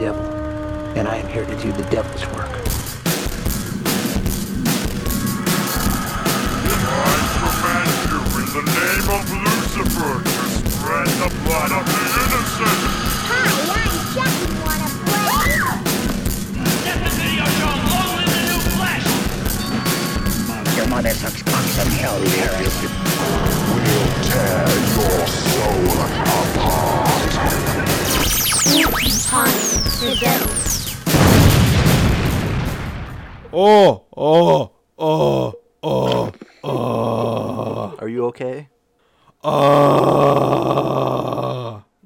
devil, and I am here to do the devil's work. I command you in the name of Lucifer to spread the blood of the innocent. Hi, I'm Chucky. Wanna play? Get the video show Lonely the New Flesh! Your mother sucks cocks from hell, Paris. We'll tear your soul apart. Haunting presents. Oh, oh, oh, oh, oh, Are you okay? oh.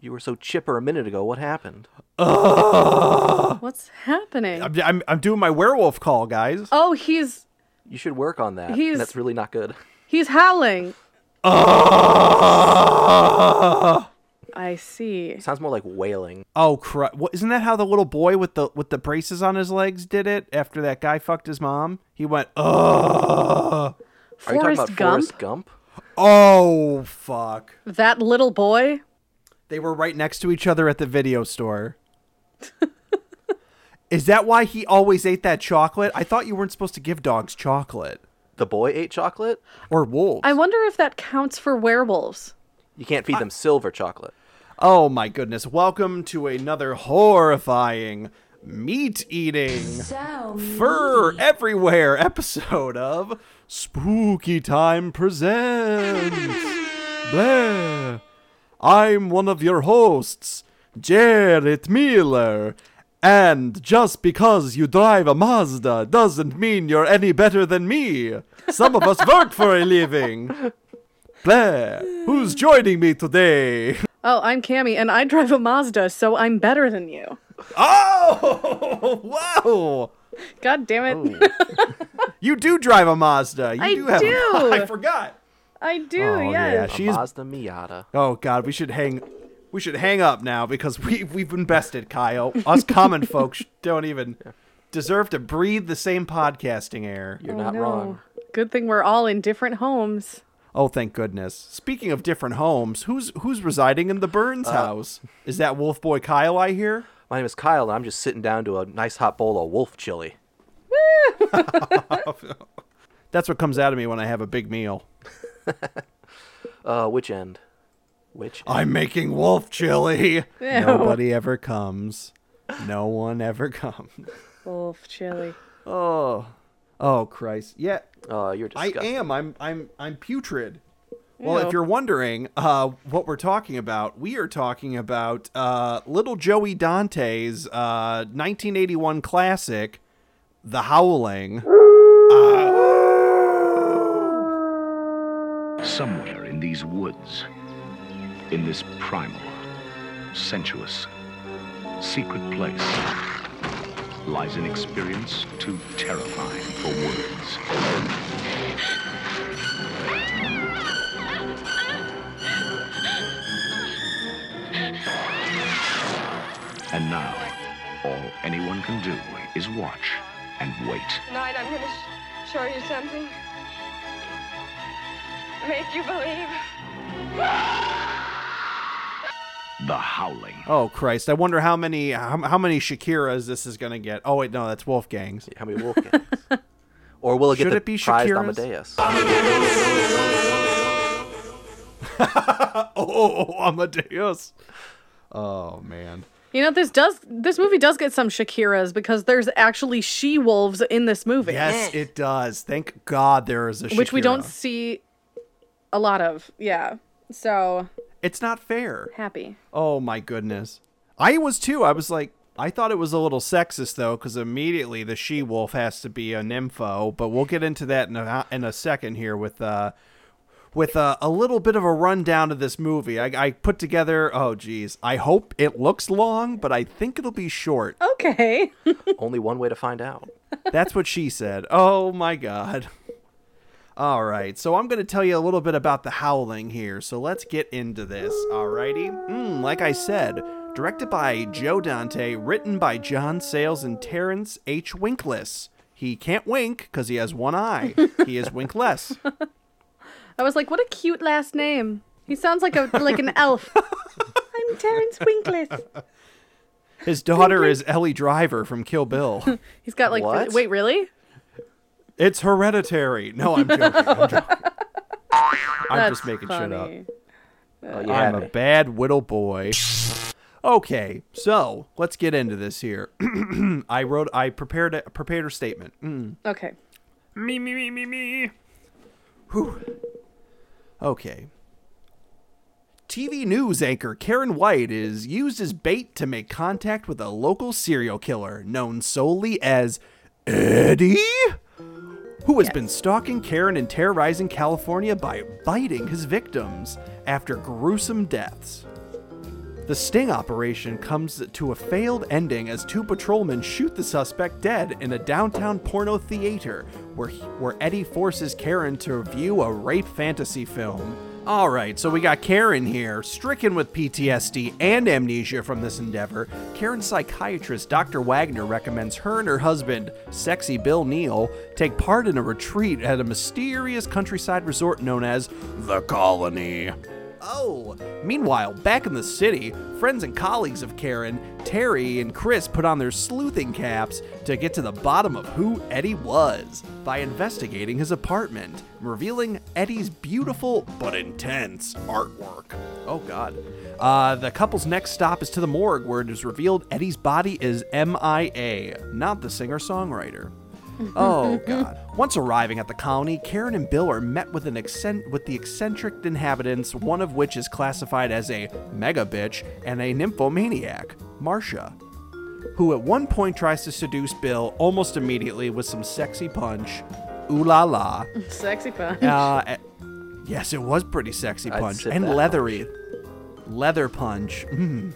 You were so chipper a minute ago. What happened? Ah. What's happening? I'm, I'm, I'm doing my werewolf call, guys. oh, he's You should work on that. He's- That's really not good. he's howling. Oh, I see. Sounds more like wailing. oh crap! isn't that how the little boy with the with the braces on his legs did it after that guy fucked his mom? He went, oh, Are you talking Forrest about Gump? Forrest Gump? oh, fuck. That little boy. They were right next to each other at the video store. Is that why he always ate that chocolate? I thought you weren't supposed to give dogs chocolate The boy ate chocolate? or wolves. I wonder if that counts for werewolves. You can't feed them silver chocolate. Oh my goodness. Welcome to another horrifying meat eating fur everywhere episode of Spooky Time Presents. Blah. I'm one of your hosts, Jared Miller. And just because you drive a Mazda doesn't mean you're any better than me. Some of us work for a living. Blah. Who's joining me today? Oh, I'm Cammy, and I drive a Mazda, so I'm better than you. Oh, wow! God damn it. Oh. You do drive a Mazda. You I do have do. A, I forgot. I do, Oh, yeah, she's A Mazda Miata. Oh God, we should hang. We should hang up now because we we've been bested, Kyle. Us common folks don't even deserve to breathe the same podcasting air. You're Oh, not no. wrong. Good thing we're all in different homes. Oh, thank goodness. Speaking of different homes, who's who's residing in the Burns house? Is that Wolf Boy Kyle? I hear. My name is Kyle, and I'm just sitting down to a nice hot bowl of wolf chili. That's what comes out of me when I have a big meal. Uh, which end? Which? I'm making wolf chili. Ew. Nobody ever comes. No one ever comes. Wolf chili. Oh, oh Christ! Yeah, Uh, you're I am. I'm. I'm. I'm putrid. Well, if you're wondering uh, what we're talking about, we are talking about uh, Little Joey Dante's uh, 1981 classic, The Howling. Somewhere in these woods, in this primal, sensuous, secret place, lies an experience too terrifying for words. And now, all anyone can do is watch and wait. Tonight I'm going to sh- show you something. Make you believe. The Howling. Oh Christ! I wonder how many how, how many Shakiras this is gonna get. Oh wait, no, that's Wolfgang's. How many wolf gangs? or will it get Should the it be prized Shakira's? Amadeus? Oh, Amadeus. Oh man. You know, this does this movie does get some Shakiras because there's actually she wolves in this movie. Yes, it does. Thank God there is a Which we don't see a lot of. Yeah. So It's not fair. happy. Oh my goodness. I was too. I was like, I thought it was a little sexist though, because immediately the she wolf has to be a nympho. But we'll get into that in a, in a second here with uh with uh, a little bit of a rundown of this movie. I, I put together. Oh geez, I hope it looks long, but I think it'll be short. Okay. Only one way to find out. That's what she said. Oh my god. All right, so I'm going to tell you a little bit about The Howling here. So let's get into this. Alrighty. Mm, like I said, directed by Joe Dante, written by John Sayles and Terrence H. Winkless. He can't wink because he has one eye. he is winkless. I was like, what a cute last name. He sounds like a like an elf. I'm Terrence Winkless. His daughter is Ellie Driver from Kill Bill. He's got like. What? Wait, really? It's hereditary. No, I'm joking. I'm joking. I'm just making shit up. funny. Oh, you I'm a bad whittle boy. Okay, so let's get into this here. I wrote, I prepared a prepared a statement. Mm. Okay. Me, me, me, me, me. Whew. Okay. TV news anchor Karen White is used as bait to make contact with a local serial killer known solely as Eddie, who has been stalking Karen and terrorizing California by biting his victims after gruesome deaths. The sting operation comes to a failed ending as two patrolmen shoot the suspect dead in a downtown porno theater where, he- where Eddie forces Karen to view a rape fantasy film. Alright, so we got Karen here, stricken with PTSD and amnesia from this endeavor. Karen's psychiatrist, Dr. Wagner, recommends her and her husband, sexy Bill Neill, take part in a retreat at a mysterious countryside resort known as The Colony. Oh! Meanwhile, back in the city, friends and colleagues of Karen, Terry and Chris put on their sleuthing caps to get to the bottom of who Eddie was by investigating his apartment, revealing Eddie's beautiful but intense artwork. Oh god. Uh, the couple's next stop is to the morgue where it is revealed Eddie's body is MIA, not the singer songwriter. Oh God! Once arriving at the colony, Karen and Bill are met with an accent with the eccentric inhabitants, one of which is classified as a mega bitch and a nymphomaniac, Marsha, who at one point tries to seduce Bill almost immediately with some sexy punch. Ooh la la! Sexy punch. Uh, eh, yes, it was pretty sexy punch and that leathery. Leather punch. Mm.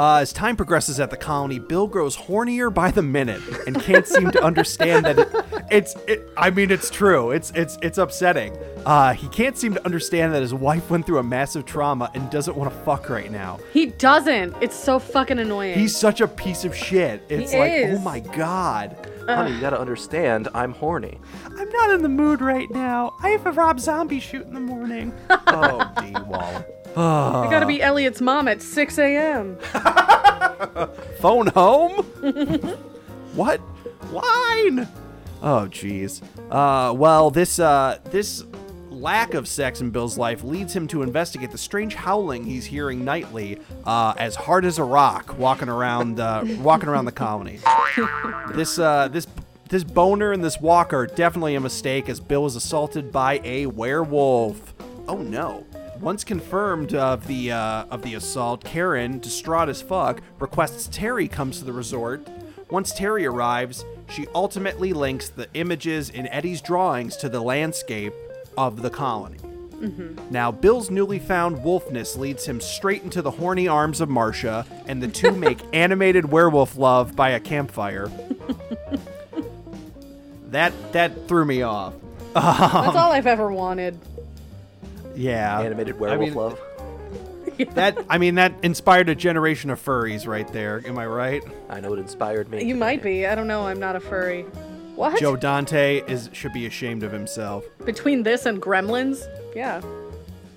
Uh, as time progresses at the colony, Bill grows hornier by the minute and can't seem to understand that it, it's. It, I mean, it's true. It's it's it's upsetting. Uh, he can't seem to understand that his wife went through a massive trauma and doesn't want to fuck right now. He doesn't. It's so fucking annoying. He's such a piece of shit. It's like, is. oh my god. Honey, you gotta understand, I'm horny. I'm not in the mood right now. I have a Rob Zombie shoot in the morning. oh, Dee Wall. I gotta be Elliot's mom at 6 a.m. Phone home? what? Wine? Oh, jeez. Uh, well, this uh, this lack of sex in Bill's life leads him to investigate the strange howling he's hearing nightly, uh, as hard as a rock, walking around uh, walking around the colony. this uh, this this boner and this walker are definitely a mistake, as Bill is assaulted by a werewolf. Oh no. Once confirmed of the uh, of the assault, Karen, distraught as fuck, requests Terry comes to the resort. Once Terry arrives, she ultimately links the images in Eddie's drawings to the landscape of the colony. Now, Bill's newly found wolfness leads him straight into the horny arms of Marsha, and the two make animated werewolf love by a campfire. that that threw me off. That's all I've ever wanted. Yeah, Animated I werewolf mean, love. That I mean, that inspired a generation of furries right there. Am I right? I know it inspired me. You might be. I don't know. I'm not a furry. What? Joe Dante is should be ashamed of himself. Between this and Gremlins? Yeah.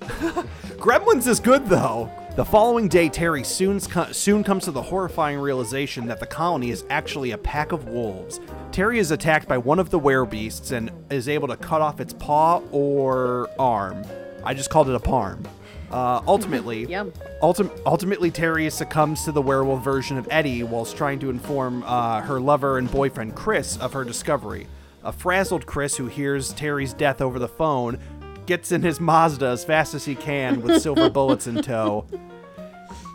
Gremlins is good though. The following day, Terry soon, co- soon comes to the horrifying realization that the colony is actually a pack of wolves. Terry is attacked by one of the werebeasts and is able to cut off its paw or arm. I just called it a parm. Uh, ultimately, Yum. ultim- ultimately, Terry succumbs to the werewolf version of Eddie whilst trying to inform uh, her lover and boyfriend Chris of her discovery. A frazzled Chris who hears Terry's death over the phone gets in his Mazda as fast as he can with silver bullets in tow,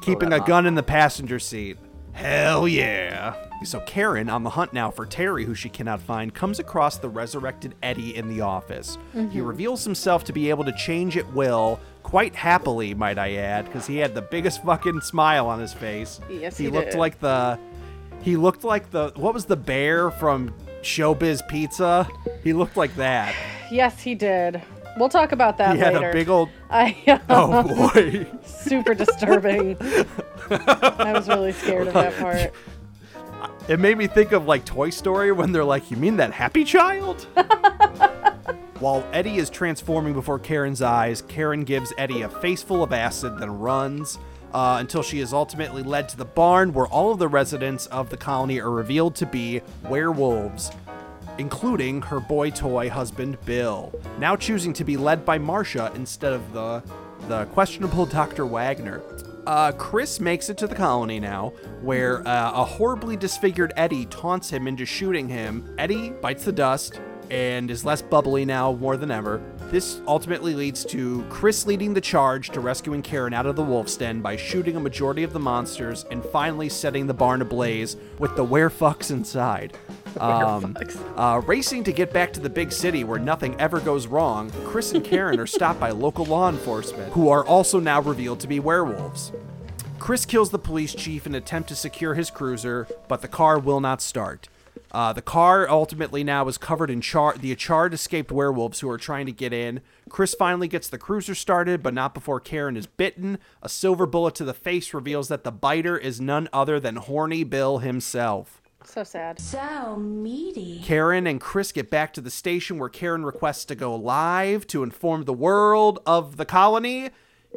keeping a gun in the passenger seat. Hell yeah. So Karen, on the hunt now for Terry, who she cannot find, comes across the resurrected Eddie in the office. He mm-hmm. reveals himself to be able to change at will, quite happily, might I add, because he had the biggest fucking smile on his face. Yes, he, did. he looked did. like the he looked like the what was the bear from Showbiz Pizza? He looked like that. Yes, he did. We'll talk about that later. he had a big old I oh boy. super disturbing. I was really scared of that part. It made me think of like Toy Story when they're like, "You mean that happy child?" While Eddie is transforming before Karen's eyes, Karen gives Eddie a face full of acid, then runs uh, until she is ultimately led to the barn where all of the residents of the colony are revealed to be werewolves, including her boy toy husband Bill, now choosing to be led by Marsha instead of the the questionable Dr. Wagner. Uh, Chris makes it to the colony now, where uh, a horribly disfigured Eddie taunts him into shooting him. Eddie bites the dust and is less bubbly now more than ever. This ultimately leads to Chris leading the charge to rescuing Karen out of the wolf's den by shooting a majority of the monsters and finally setting the barn ablaze with the werefucks inside. Um, uh, racing to get back to the big city where nothing ever goes wrong, Chris and Karen are stopped by local law enforcement, who are also now revealed to be werewolves. Chris kills the police chief in an attempt to secure his cruiser, but the car will not start. Uh, the car ultimately now is covered in char- the charred escaped werewolves who are trying to get in. Chris finally gets the cruiser started, but not before Karen is bitten. A silver bullet to the face reveals that the biter is none other than Horny Bill himself. So sad. So meaty. Karen and Chris get back to the station where Karen requests to go live to inform the world of the colony.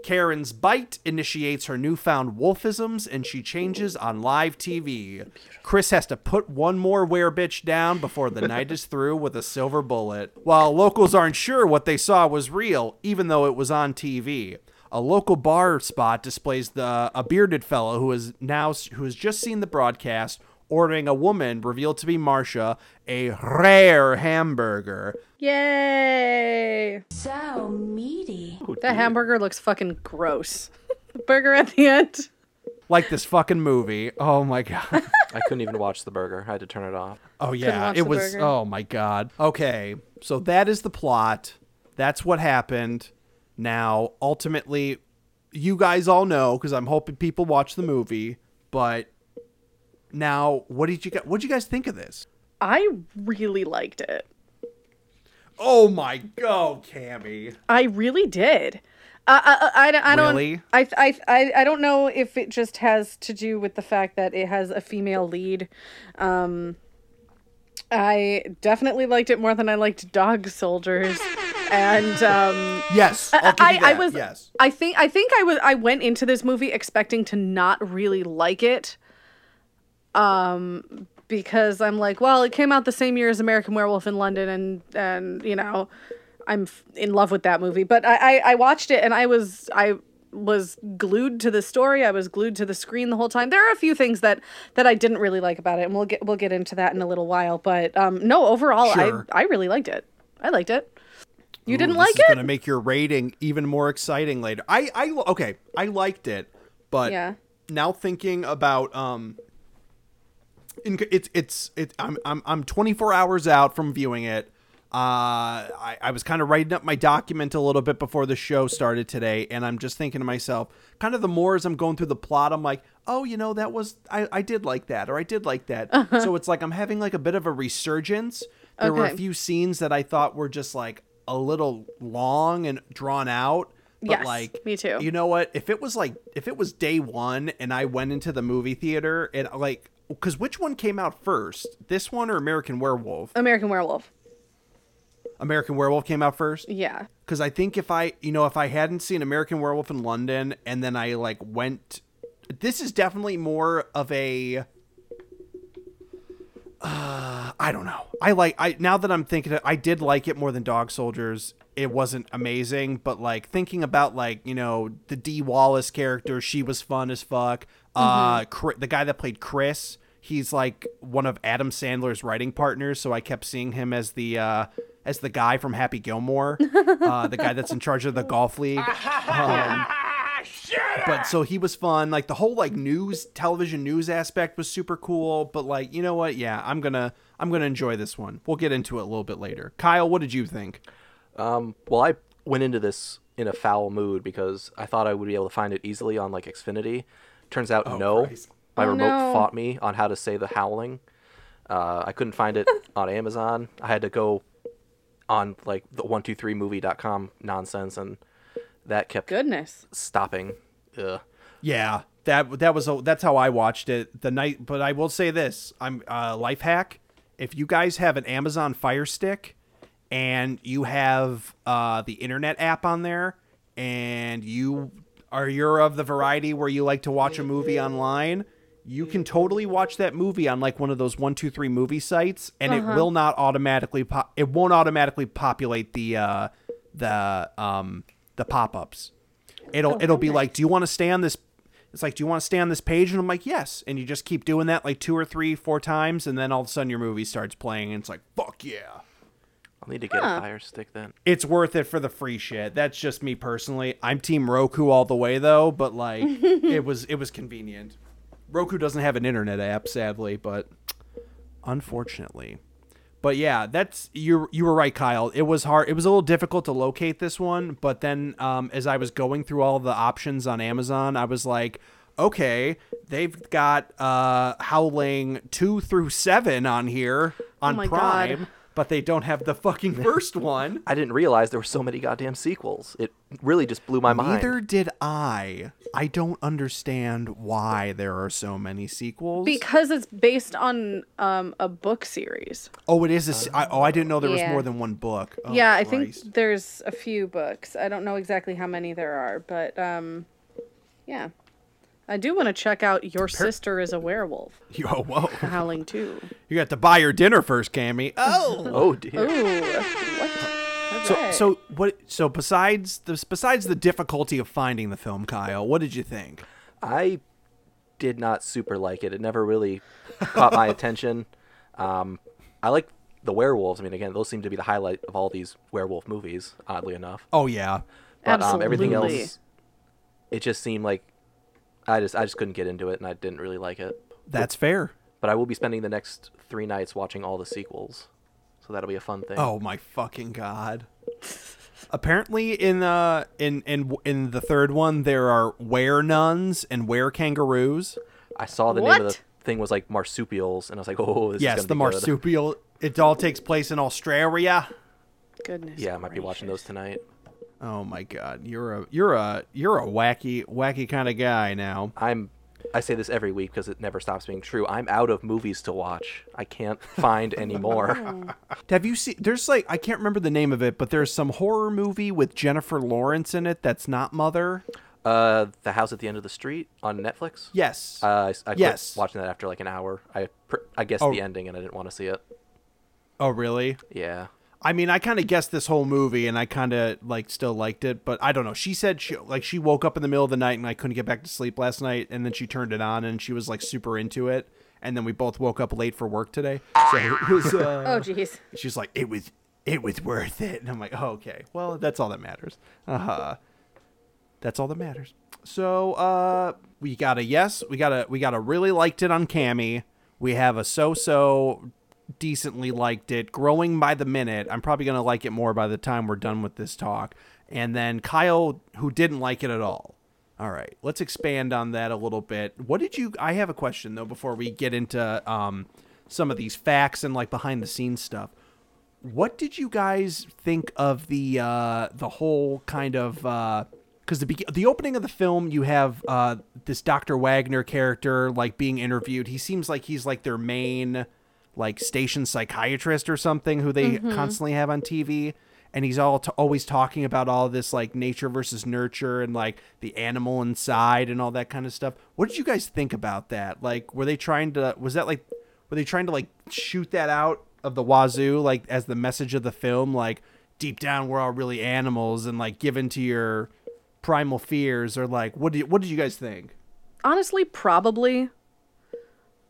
Karen's bite initiates her newfound wolfisms and she changes on live TV. Chris has to put one more werebitch down before the night is through with a silver bullet. While locals aren't sure what they saw was real, even though it was on TV. A local bar spot displays the a bearded fellow who is now who has just seen the broadcast ordering a woman revealed to be Marsha a rare hamburger. Yay! So meaty. That hamburger looks fucking gross. the burger at the end. Like this fucking movie. Oh my god. I couldn't even watch the burger. I had to turn it off. Oh yeah, it was. burger. Oh my god. Okay, so that is the plot. That's what happened. Now, ultimately, you guys all know because I'm hoping people watch the movie. But now, what did you guys? What did you guys think of this? I really liked it. Oh my god, Cammy. I really did. Uh, I, I, I, I don't. Really? I, I, I, I don't know if it just has to do with the fact that it has a female lead. Um, I definitely liked it more than I liked Dog Soldiers, and um, Yes, I'll I, I was. Yes. I think. I think I was. I went into this movie expecting to not really like it. Um, because I'm like, well, it came out the same year as American Werewolf in London, and and you know, I'm f- in love with that movie. But I, I I watched it and I was I was glued to the story. I was glued to the screen the whole time. There are a few things that that I didn't really like about it, and we'll get we'll get into that in a little while. But um, no, overall, Sure. I I really liked it. I liked it. You didn't Ooh, like this is it? Gonna make your rating even more exciting later. I, I, okay, I liked it, but Yeah. now thinking about um, it's it's it. I'm I'm I'm 24 hours out from viewing it. Uh, I, I was kind of writing up my document a little bit before the show started today, and I'm just thinking to myself, kind of the more as I'm going through the plot, I'm like, oh, you know, that was I, I did like that, or I did like that. So it's like I'm having like a bit of a resurgence. There were a few scenes that I thought were just like a little long and drawn out. But Yes, like me too. You know what? If it was like if it was day one and I went into the movie theater and like because which one came out first? This one or American Werewolf? American Werewolf. American Werewolf came out first Yeah. because I think if I you know if I hadn't seen American Werewolf in London and then I like went, this is definitely more of a. Uh, I don't know. I like I now that I'm thinking, I did like it more than Dog Soldiers. It wasn't amazing, but like thinking about like you know the Dee Wallace character, she was fun as fuck. Uh, Chri- the guy that played Chris, he's like one of Adam Sandler's writing partners, so I kept seeing him as the uh as the guy from Happy Gilmore, uh, the guy that's in charge of the golf league. Um, but so he was fun. Like the whole like news, television news aspect was super cool. But like you know what? Yeah, I'm gonna I'm gonna enjoy this one. We'll get into it a little bit later. Kyle, what did you think? Um, well, I went into this in a foul mood because I thought I would be able to find it easily on like Xfinity. Turns out, no. Christ. My Oh, remote no. fought me on how to say the howling. Uh, I couldn't find it on Amazon. I had to go on like the one two three movie.com nonsense, and that kept Goodness. stopping. Ugh. Yeah, that that was a, that's how I watched it the night. But I will say this: I'm uh, life hack. If you guys have an Amazon Fire Stick and you have uh, the internet app on there, and you are you're of the variety where you like to watch a movie online, you can totally watch that movie on like one of those one two three movie sites, and it will not automatically pop. It won't automatically populate the uh, the um, the pop ups. It'll it'll be like, do you want to stay on this? It's like, do you want to stay on this page? And I'm like, yes. And you just keep doing that like two or three, four times, and then all of a sudden your movie starts playing, and it's like, fuck yeah. I'll need to get a fire stick then. It's worth it for the free shit. That's just me personally. I'm team Roku all the way though, but like it was it was convenient. Roku doesn't have an internet app sadly, but unfortunately. But yeah, that's you you were right, Kyle. It was hard. It was a little difficult to locate this one, but then um, as I was going through all the options on Amazon, I was like, okay, they've got uh, Howling 2 through 7 on here on my Prime, God. But they don't have the fucking first one. I didn't realize there were so many goddamn sequels. It really just blew my mind. Neither did I. I don't understand why there are so many sequels. Because it's based on um, a book series. oh, it is a. se- I, oh, I didn't know there was Yeah. more than one book. Oh, yeah, I Christ. think there's a few books. I don't know exactly how many there are, but um, yeah. I do want to check out Your Sister is a Werewolf, Yo, whoa! Howling too. You got to buy your dinner first, Cammy. Oh. Oh dear. Ooh, what? So, Alright. so what? So besides the besides the difficulty of finding the film, Kyle, what did you think? I did not super like it. It never really caught my attention. Um, I like the werewolves. I mean, again, those seem to be the highlight of all these werewolf movies. Oddly enough, Oh yeah, but um, everything else, it just seemed like I just I just couldn't get into it, and I didn't really like it. that's fair. But I will be spending the next three nights watching all the sequels, so that'll be a fun thing. Oh my fucking god. Apparently, in uh in in in the third one, there are were nuns and were kangaroos. I saw the name of the thing was like marsupials, and I was like, oh, this yes, is the gonna be good. marsupial. It all takes place in Australia. Goodness. Yeah, I might be watching those tonight. Oh my god, you're a you're a you're a wacky wacky kind of guy now. I'm I say this every week because it never stops being true. I'm out of movies to watch. I can't find any more. Have you seen? There's like I can't remember the name of it, but there's some horror movie with Jennifer Lawrence in it that's not Mother. uh, The House at the End of the Street on Netflix. Yes. Uh, I, I quit Yes. watching that after like an hour. I I guessed Oh. the ending and I didn't want to see it. oh really? Yeah. I mean, I kind of guessed this whole movie, and I kind of like still liked it, but I don't know. She said she like she woke up in the middle of the night and I couldn't get back to sleep last night, and then she turned it on and she was like super into it, and then we both woke up late for work today. So it was. Uh, Oh, jeez. she's like, it was it was worth it, and I'm like, oh, okay, well, that's all that matters. Uh huh. That's all that matters. So, uh, we got a yes. We got a we got a really liked it on Cammy. We have a so so decently liked it, growing by the minute. I'm probably gonna like it more by the time we're done with this talk. And then Kyle, who didn't like it at all. All right, let's expand on that a little bit. What did you? I have a question though before we get into um, some of these facts and like behind the scenes stuff. What did you guys think of the uh, the whole kind of because the be- the opening of the film you have uh, this Dr. Wagner character like being interviewed. He seems like he's like their main like station psychiatrist or something who they mm-hmm. constantly have on TV. And he's all t- always talking about all this like nature versus nurture and like the animal inside and all that kind of stuff. What did you guys think about that? Like, were they trying to? Was that like were they trying to like shoot that out of the wazoo like as the message of the film like deep down we're all really animals and like given to your primal fears or like what did what did you guys think honestly probably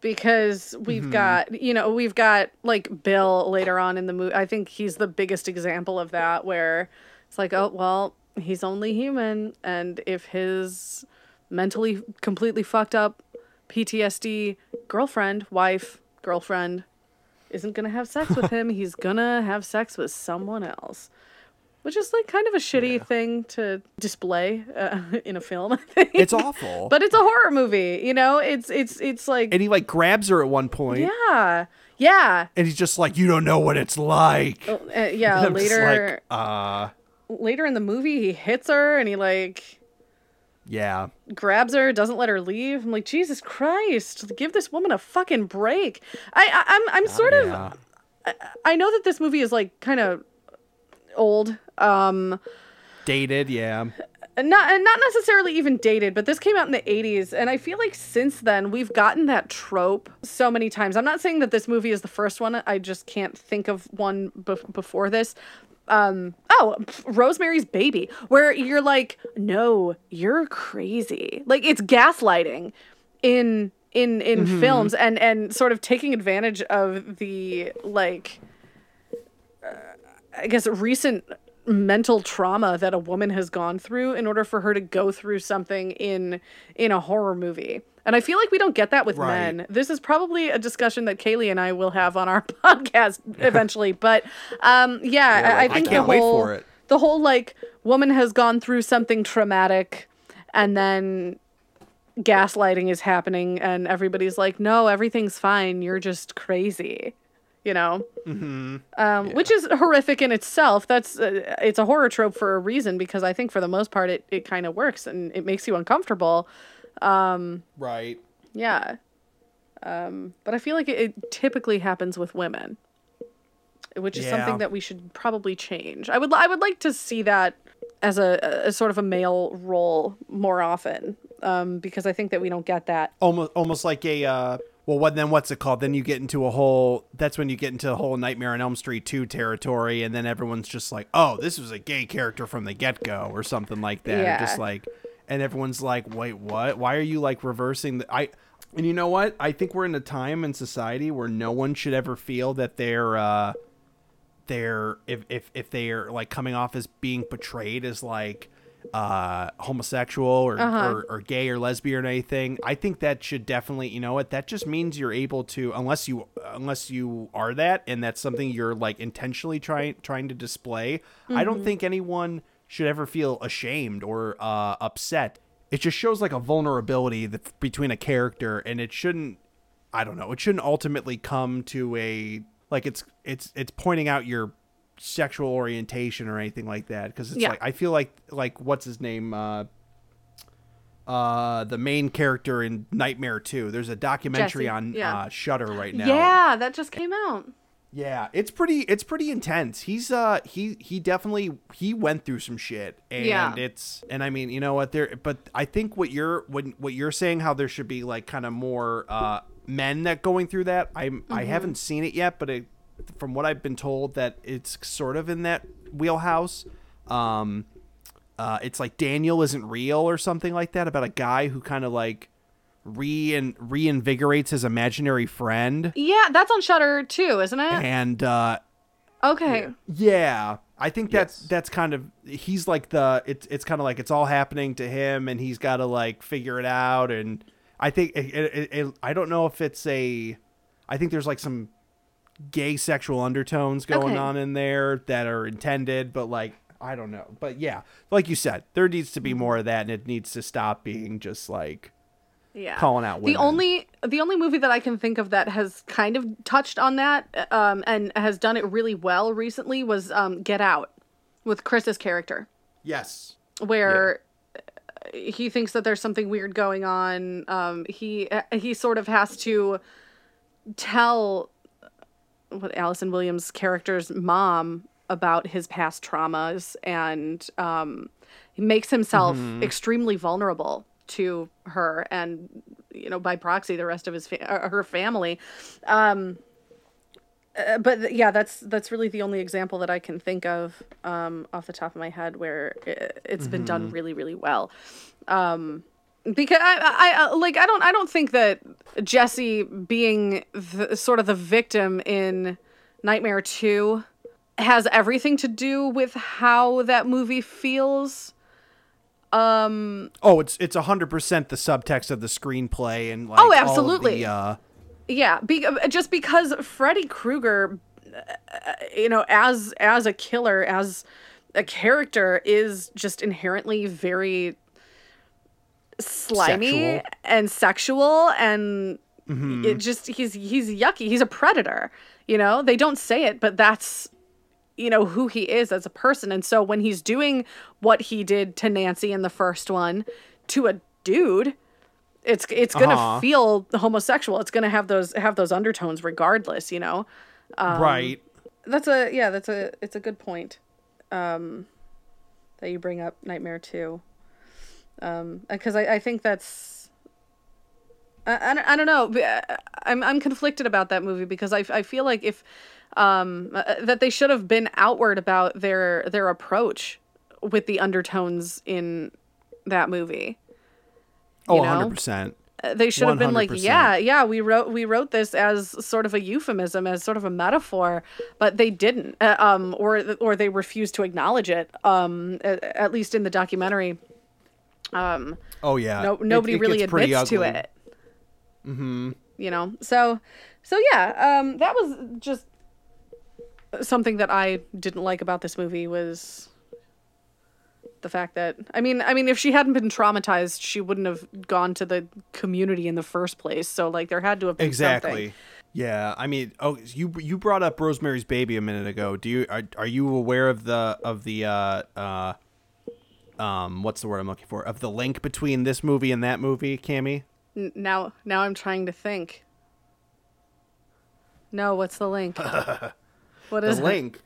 because we've mm-hmm. got you know we've got like bill later on in the movie i think he's the biggest example of that where it's like oh well he's only human and if his mentally completely fucked up ptsd girlfriend wife girlfriend isn't gonna have sex with him he's gonna have sex with someone else which is like kind of a shitty thing to display uh, in a film I think. it's awful But it's a horror movie, you know. It's it's it's like and he like grabs her at one point yeah, yeah, and he's just like you don't know what it's like uh, yeah. Later, like, uh later in the movie, he hits her and he like yeah grabs her, doesn't let her leave. I'm like, Jesus Christ, give this woman a fucking break. I, I I'm I'm sort of yeah I know that this movie is like kind of old. Um, Dated, yeah. not not necessarily even dated, but this came out in the 80s and I feel like since then we've gotten that trope so many times. I'm not saying that this movie is the first one. I just can't think of one bef- before this. Um oh, Rosemary's Baby where you're like, "No, you're crazy." Like it's gaslighting in in in films and and sort of taking advantage of the like I guess recent mental trauma that a woman has gone through in order for her to go through something in in a horror movie. And I feel like we don't get that with Right. men. This is probably a discussion that Kaylee and I will have on our podcast eventually. But um, yeah, I, I I think can't the whole the whole like woman has gone through something traumatic, and then gaslighting is happening, and everybody's like, "No, everything's fine. You're just crazy." You know um, which is horrific in itself. That's uh, it's a horror trope for a reason because I think for the most part it, it kind of works and it makes you uncomfortable. Right. Yeah, um, but I feel like it, it typically happens with women, which is Yeah. something that we should probably change. I would I would like to see that as a, a sort of a male role more often um, because I think that we don't get that. Almost almost like a uh well what then what's it called? Then you get into a whole that's when you get into a whole Nightmare on Elm Street 2 territory and then everyone's just like, "Oh, this was a gay character from the get-go" or something like that. Yeah. Just like and everyone's like, "Wait, what? Why are you like reversing the I and you know what? I think we're in a time in society where no one should ever feel that they're uh they're if if if they're like coming off as being portrayed as like uh homosexual or, or or gay or lesbian or anything i think that should definitely you know what that just means you're able to unless you unless you are that and that's something you're like intentionally trying trying to display i don't think anyone should ever feel ashamed or uh upset it just shows like a vulnerability that, between a character and it shouldn't I don't know. It shouldn't ultimately come to a like it's it's it's pointing out your sexual orientation or anything like that because it's Yeah. like I feel like like what's his name uh uh the main character in Nightmare 2. There's a documentary Jesse, on yeah. uh Shudder right now. Yeah, that just came out. Yeah, it's pretty it's pretty intense. He's uh he he definitely he went through some shit and Yeah. it's and I mean, you know what there but I think what you're when what you're saying how there should be like kind of more uh men that going through that. I am I haven't seen it yet, but it from what I've been told that it's sort of in that wheelhouse. Um uh it's like Daniel isn't real or something like that about a guy who kind of like re and reinvigorates his imaginary friend Yeah, that's on Shudder too, isn't it? and uh Okay. yeah, I think that's Yes. that's kind of he's like the it's it's kind of like it's all happening to him, and he's got to like figure it out. And I think it, it, it, it- I don't know if it's a, I think there's like some gay sexual undertones going Okay. on in there that are intended, but like I don't know. But yeah, like you said, there needs to be more of that, and it needs to stop being just like yeah. calling out the only the only movie that i can think of that has kind of touched on that um and has done it really well recently was um get out with chris's character. Yes, where uh he thinks that there's something weird going on. Um he he sort of has to tell what Allison Williams character's mom about his past traumas and um he makes himself extremely vulnerable to her and you know by proxy the rest of his fa- uh, her family. Um uh, but th- yeah that's that's really the only example that i can think of um off the top of my head where it, it's been done really really well. Um because I, I I like I don't I don't think that Jesse being the, sort of the victim in Nightmare 2 has everything to do with how that movie feels. Um oh, it's it's hundred percent the subtext of the screenplay and like Oh, absolutely. the, uh, yeah, be, just because Freddy Krueger uh, you know as as a killer as a character is just inherently very slimy Sexual. and sexual and it just he's he's yucky. He's a predator you know? They don't say it but that's you know who he is as a person. And so when he's doing what he did to Nancy in the first one to a dude it's it's going to Uh-huh. feel homosexual. It's going to have those have those undertones regardless you know? Right. that's a yeah that's a it's a good point um, that you bring up Nightmare Two, because I, I think that's I, I, don't- I don't know uh, I'm I'm conflicted about that movie because I, I feel like if um uh, that they should have been outward about their their approach with the undertones in that movie. Oh, you know? 100%. Uh, they should have been like yeah yeah we wrote we wrote this as sort of a euphemism as sort of a metaphor but they didn't uh, um or or they refused to acknowledge it um at, at least in the documentary um Oh yeah. no nobody it really gets admits to it mm-hmm you know so so yeah um that was just something that i didn't like about this movie was the fact that i mean i mean if she hadn't been traumatized she wouldn't have gone to the community in the first place so like there had to have been Exactly. something. Yeah, I mean, oh, you you brought up Rosemary's Baby a minute ago. Do you are, are you aware of the of the uh uh um what's the word I'm looking for of the link between this movie and that movie, Cammy? N- now now i'm trying to think no what's the link what is the it? link.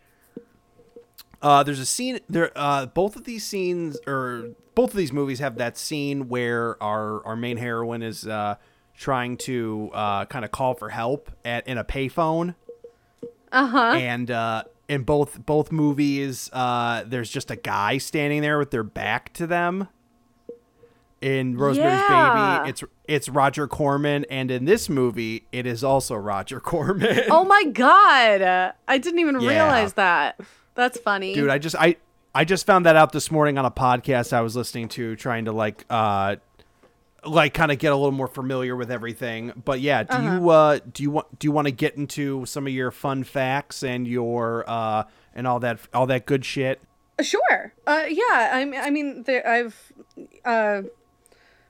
Uh, there's a scene there. Uh, both of these scenes, or both of these movies, have that scene where our our main heroine is uh, trying to uh, kind of call for help at in a payphone. Uh huh. And uh, in both both movies, uh, there's just a guy standing there with their back to them. In Rosemary's Yeah. Baby, it's it's Roger Corman, and in this movie, it is also Roger Corman. Oh my god! I didn't even Yeah. realize that. That's funny. dude i just i i just found that out this morning on a podcast i was listening to trying to like uh like kind of get a little more familiar with everything but yeah do you uh do you want do you want to get into some of your fun facts and your uh and all that all that good shit Sure. Uh, yeah. I mean, I mean, there, I've uh,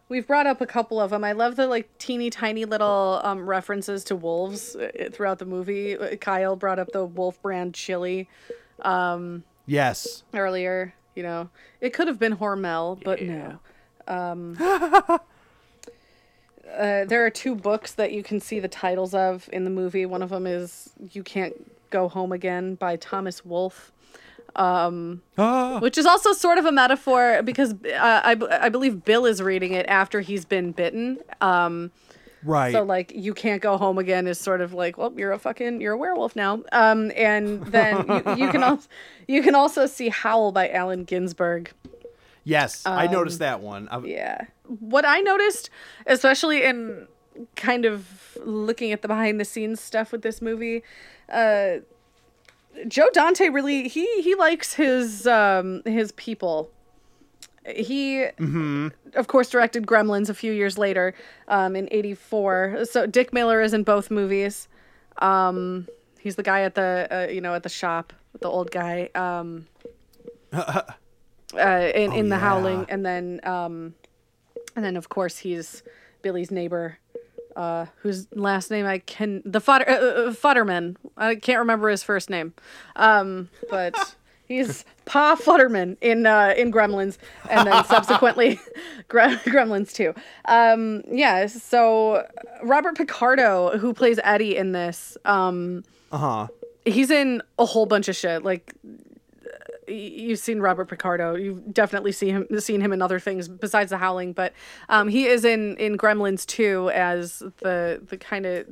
we've brought up a couple of them. I love the like teeny tiny little um, references to wolves uh, throughout the movie. Uh, Kyle brought up the Wolf brand chili yes earlier. You know, it could have been Hormel, but no. Um, uh, there are two books that you can see the titles of in the movie. One of them is "You Can't Go Home Again" by Thomas Wolfe. Ah. which is also sort of a metaphor because uh, I, I believe Bill is reading it after he's been bitten. Um, right so like you can't go home again is sort of like well you're a fucking you're a werewolf now. Um, and then you, you can also you can also see Howl by Allen Ginsberg. Yes i noticed that one I- um, Yeah. What I noticed, especially in kind of looking at the behind the scenes stuff with this movie, uh, Joe Dante really he he likes his um his people. He of course directed Gremlins a few years later, um in 84. So Dick Miller is in both movies. Um he's the guy at the uh, you know at the shop, the old guy. Um uh, in, in the yeah. Howling, and then um, and then of course he's Billy's neighbor, uh, whose last name I can the Futter, uh, uh, Futterman. I can't remember his first name, um, but he's Pa Futterman in uh, in Gremlins, and then subsequently Gremlins too. Um, yeah, so Robert Picardo, who plays Eddie in this, um, uh-huh he's in a whole bunch of shit. Like you've seen Robert Picardo. You've definitely seen him seen him in other things besides The Howling, but um, he is in in Gremlins too as the the kind of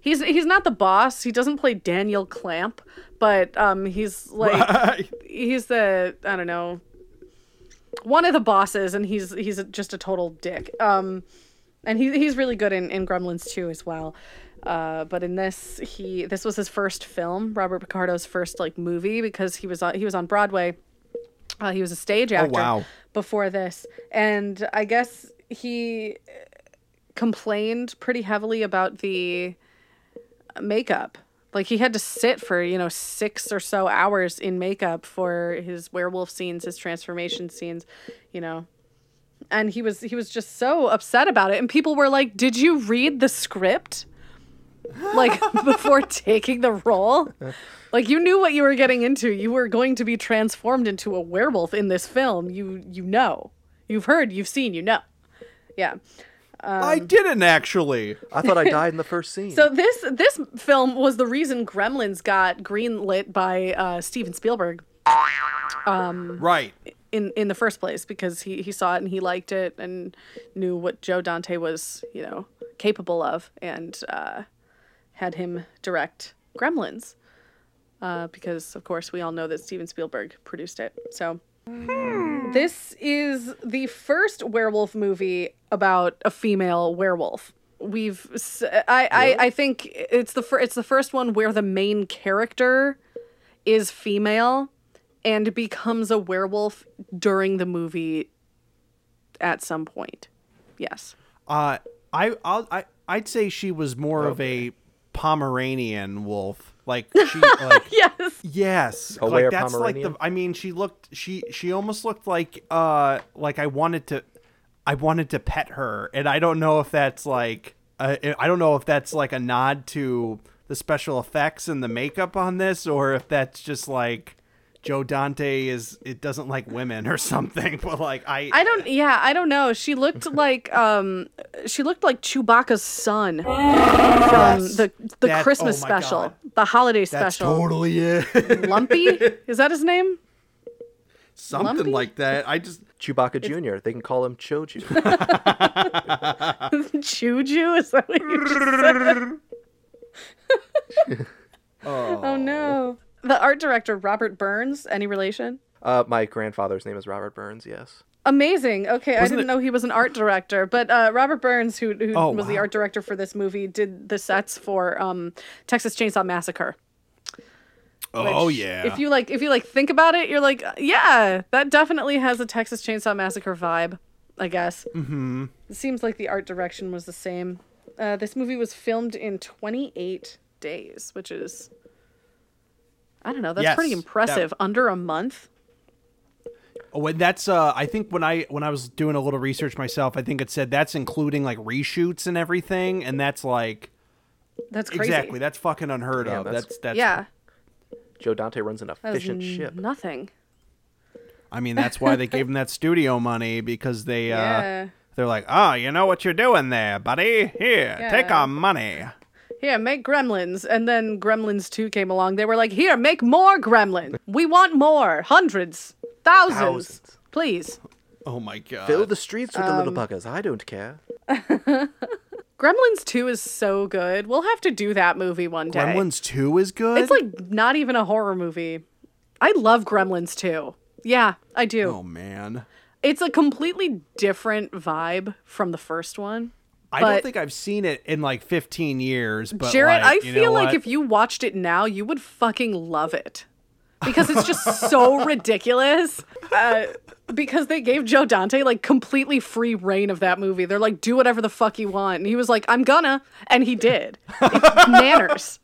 He's he's not the boss. He doesn't play Daniel Clamp, but um he's like Right. he's the I don't know one of the bosses and he's he's just a total dick. Um and he he's really good in in Gremlins too as well. Uh, but in this, he this was his first film, Robert Picardo's first like movie because he was on, he was on Broadway. Uh, he was a stage actor wow. before this, and I guess he complained pretty heavily about the makeup. Like he had to sit for you know six or so hours in makeup for his werewolf scenes, his transformation scenes, you know and he was he was just so upset about it and people were like did you read the script like before taking the role? Like you knew what you were getting into. You were going to be transformed into a werewolf in this film. You you know. You've heard you've seen you know. Yeah. I didn't actually. I thought I died in the first scene. So this this film was the reason Gremlins got greenlit by uh, Steven Spielberg Right. in in the first place because he he saw it and he liked it and knew what Joe Dante was you know capable of. And uh, had him direct Gremlins uh, because of course we all know that Steven Spielberg produced it. So this is the first werewolf movie about a female werewolf. We've I, I I think it's the fir- it's the first one where the main character is female and becomes a werewolf during the movie at some point. Yes. Uh, I I'll, I I'd say she was more of a Pomeranian wolf. Like she like Yes. yes, A like were that's like the. I mean, she looked she she almost looked like uh like I wanted to, I wanted to pet her, and I don't know if that's like uh, I don't know if that's like a nod to the special effects and the makeup on this, or if that's just like. Joe Dante is it doesn't like women or something, but like I I don't yeah, I don't know. She looked like um she looked like Chewbacca's son from the the That- Christmas oh special. God. The holiday special. that's special. totally it. Lumpy? Is that his name? something Lumpy? like that. I just Chewbacca Jr. They can call him Choju. Choo-Choo? Is that what you just said? oh no. The art director Robert Burns, any relation? uh, my grandfather's name is Robert Burns. Yes. Amazing. Okay, I Wasn't didn't it- know he was an art director, but uh, Robert Burns, who, who Oh, was the art director for this movie, did the sets for um, Texas Chainsaw Massacre. oh which, yeah. If you like, if you like, think about it, you're like, yeah, that definitely has a Texas Chainsaw Massacre vibe. I guess. Mm-hmm. It seems like the art direction was the same. Uh, this movie was filmed in 28 days, which is, I don't know, that's Yes, pretty that- impressive. Under a month. when that's uh I think when I when I was doing a little research myself, I think it said that's including like reshoots and everything, and that's like That's crazy. exactly that's fucking unheard Yeah, of. that's- That's that's yeah, Joe Dante runs an that is efficient n- ship. nothing. I mean that's why they gave him that studio money because they uh Yeah. they're like, oh, you know what you're doing there, buddy? Here, take our money. Here, make Gremlins. And then Gremlins 2 came along. They were like, here, make more Gremlin. We want more. Hundreds. Thousands. Thousands. Please. Oh my god. Fill the streets with the Um, little buggers. I don't care. Gremlins 2 is so good. We'll have to do that movie one day. Gremlins Two is good. It's like not even a horror movie. I love Gremlins 2. Yeah, I do. oh man. It's a completely different vibe from the first one. I don't think I've seen it in like 15 years. But Jared, like, I you know feel like if you watched it now, you would fucking love it. Because it's just so ridiculous. Uh, because they gave Joe Dante like completely free reign of that movie. They're like, do whatever the fuck you want. And he was like, I'm gonna. And he did. It's manners.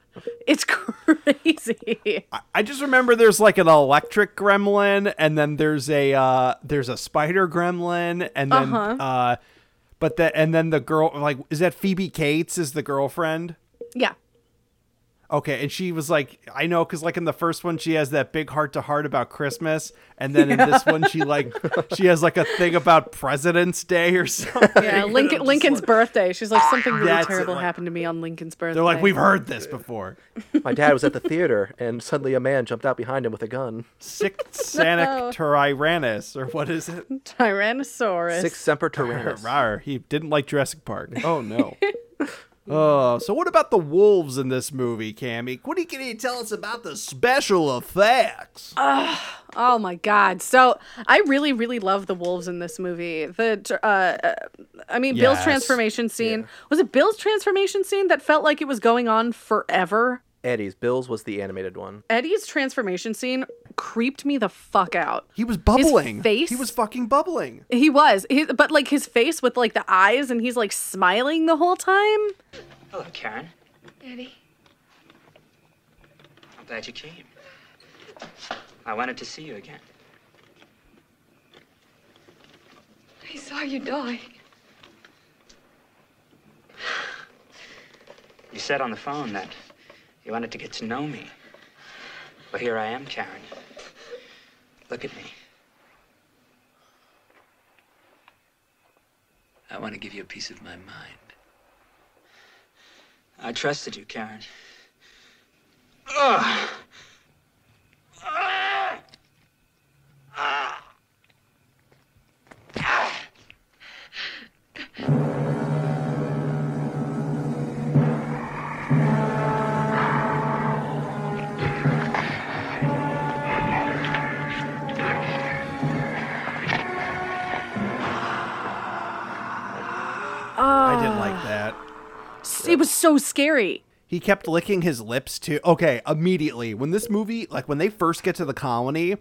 It's crazy. I just remember there's like an electric gremlin, and then there's a uh, there's a spider gremlin, and then Uh-huh. uh, but the and then the girl like is that Phoebe Cates is the girlfriend? Yeah. Okay, and she was like, I know, because like in the first one, she has that big heart to heart about Christmas, and then in this one, she like she has like a thing about President's Day or something. Yeah. And Lincoln, I'm just Lincol's like- birthday. She's like, something really That's it, terrible like- happened to me on Lincoln's birthday. They're like, we've heard this before. My dad was at the theater, and suddenly a man jumped out behind him with a gun. Sic Sanic Tyrannus, or what is it? Tyrannosaurus. Six Semper Tyrannus. Rawr, he didn't like Jurassic Park. Oh no. Oh, so what about the wolves in this movie, Cammy? What can you tell us about the special effects? Oh my god! So I really, really love the wolves in this movie. The, uh, uh, I mean, Bill's transformation scene was it Bill's transformation scene that felt like it was going on forever. Eddie's. Bill's was the animated one. Eddie's transformation scene creeped me the fuck out. he was bubbling. face? He was fucking bubbling. He was, he, but like his face with like the eyes, and he's like smiling the whole time. Hello, Karen. Eddie. I'm glad you came. I wanted to see you again. I saw you die. You said on the phone that you wanted to get to know me. Well, here I am, Karen. Look at me. I want to give you a piece of my mind. I trusted you, Karen. Ugh. It was so scary. He kept licking his lips too. Okay, immediately when this movie, like when they first get to the colony,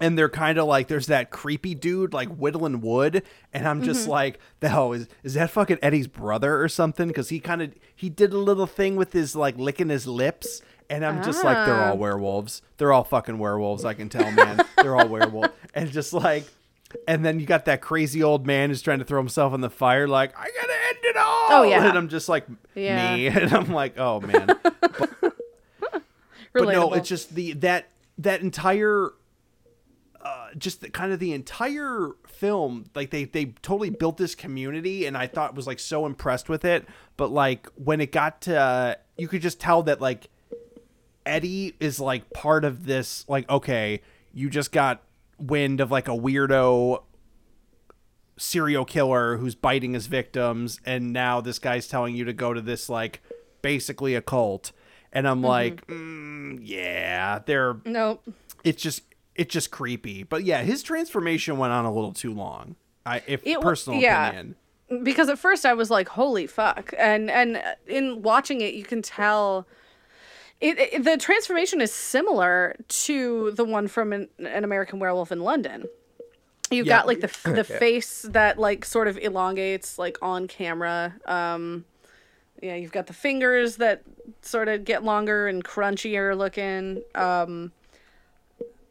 and they're kind of like, there's that creepy dude like whittling wood, and I'm just Mhm. like, the hell is is that fucking Eddie's brother or something? Because he kind of he did a little thing with his like licking his lips, and I'm just like, they're Ah. all werewolves. They're all fucking werewolves. I can tell, man. they're all werewolves, and just like. And then you got that crazy old man who's trying to throw himself in the fire, like I gotta end it all. Oh, yeah. and I'm just like Yeah. me, and I'm like, oh man. But no, it's just the that that entire uh just the, kind of the entire film like they they totally built this community and I thought was like so impressed with it but like when it got to uh, you could just tell that like Eddie is like part of this like okay you just got wind of like a weirdo serial killer who's biting his victims and now this guy's telling you to go to this like basically a cult and i'm like mm, yeah they're Nope. it's just it's just creepy but yeah his transformation went on a little too long i if It personal yeah. opinion because at first I was like, "Holy fuck!" and and in watching it, you can tell it, it- the transformation is similar to the one from an, an American Werewolf in London. You Yeah. got like the the Yeah. face that like sort of elongates like on camera. Um, yeah, you've got the fingers that sort of get longer and crunchier looking. Um,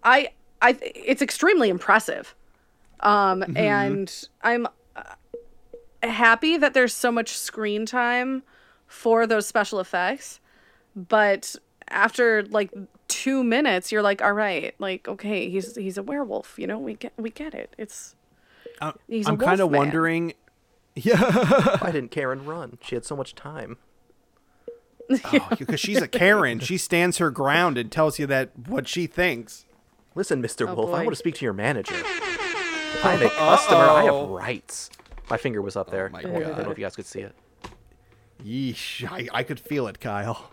I I it's extremely impressive. Um, Mhm. and I'm uh, happy that there's so much screen time for those special effects, but after like two minutes, you're like, all right, like okay, he's he's a werewolf. You know, we get we get it. It's I- He's a i'm kind of wondering yeah Why didn't Karen run? She had so much time. Oh, because she's a karen she stands her ground and tells you that what she thinks Listen, Mr. Oh, Wolf, I want to speak to your manager. I'm a customer. I have rights. My finger was up there. Oh my I don't know if you guys could see it. Yeesh, I, I could feel it, Kyle.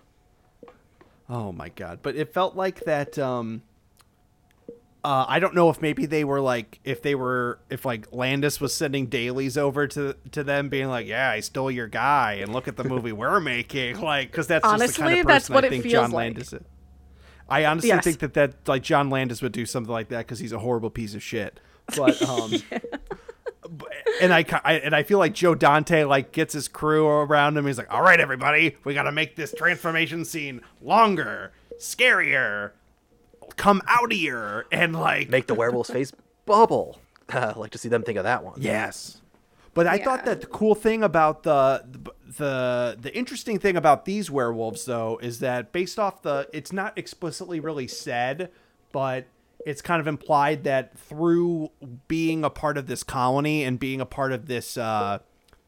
Oh my god. But it felt like that um uh I don't know if maybe they were like if they were if like Landis was sending dailies over to to them being like, "Yeah, I stole your guy and look at the movie we're making." Like cuz that's just the Honestly, kind of person that's what I it think feels John like. Landis is. I honestly Yes. think that that like John Landis would do something like that cuz he's a horrible piece of shit. But um and I, I and I feel like Joe Dante like gets his crew around him. He's like, "All right, everybody, we got to make this transformation scene longer, scarier, come out here, and like Make the werewolf's face bubble. I'd like to see them think of that one. Yes. But I thought that the cool thing about the, the the interesting thing about these werewolves though is that based off the it's not explicitly really said, but it's kind of implied that through being a part of this colony and being a part of this uh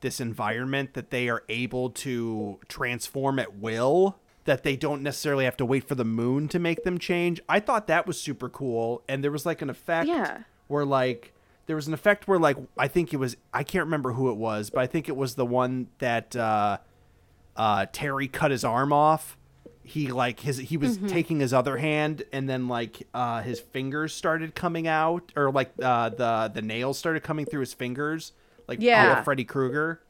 this environment that they are able to transform at will that they don't necessarily have to wait for the moon to make them change. I thought that was super cool and there was like an effect Yeah. where like there was an effect where like I think it was I can't remember who it was, but I think it was the one that uh uh Terry cut his arm off. He like his he was Mhm. taking his other hand and then like uh his fingers started coming out or like uh the the nails started coming through his fingers like Yeah. Freddy Krueger.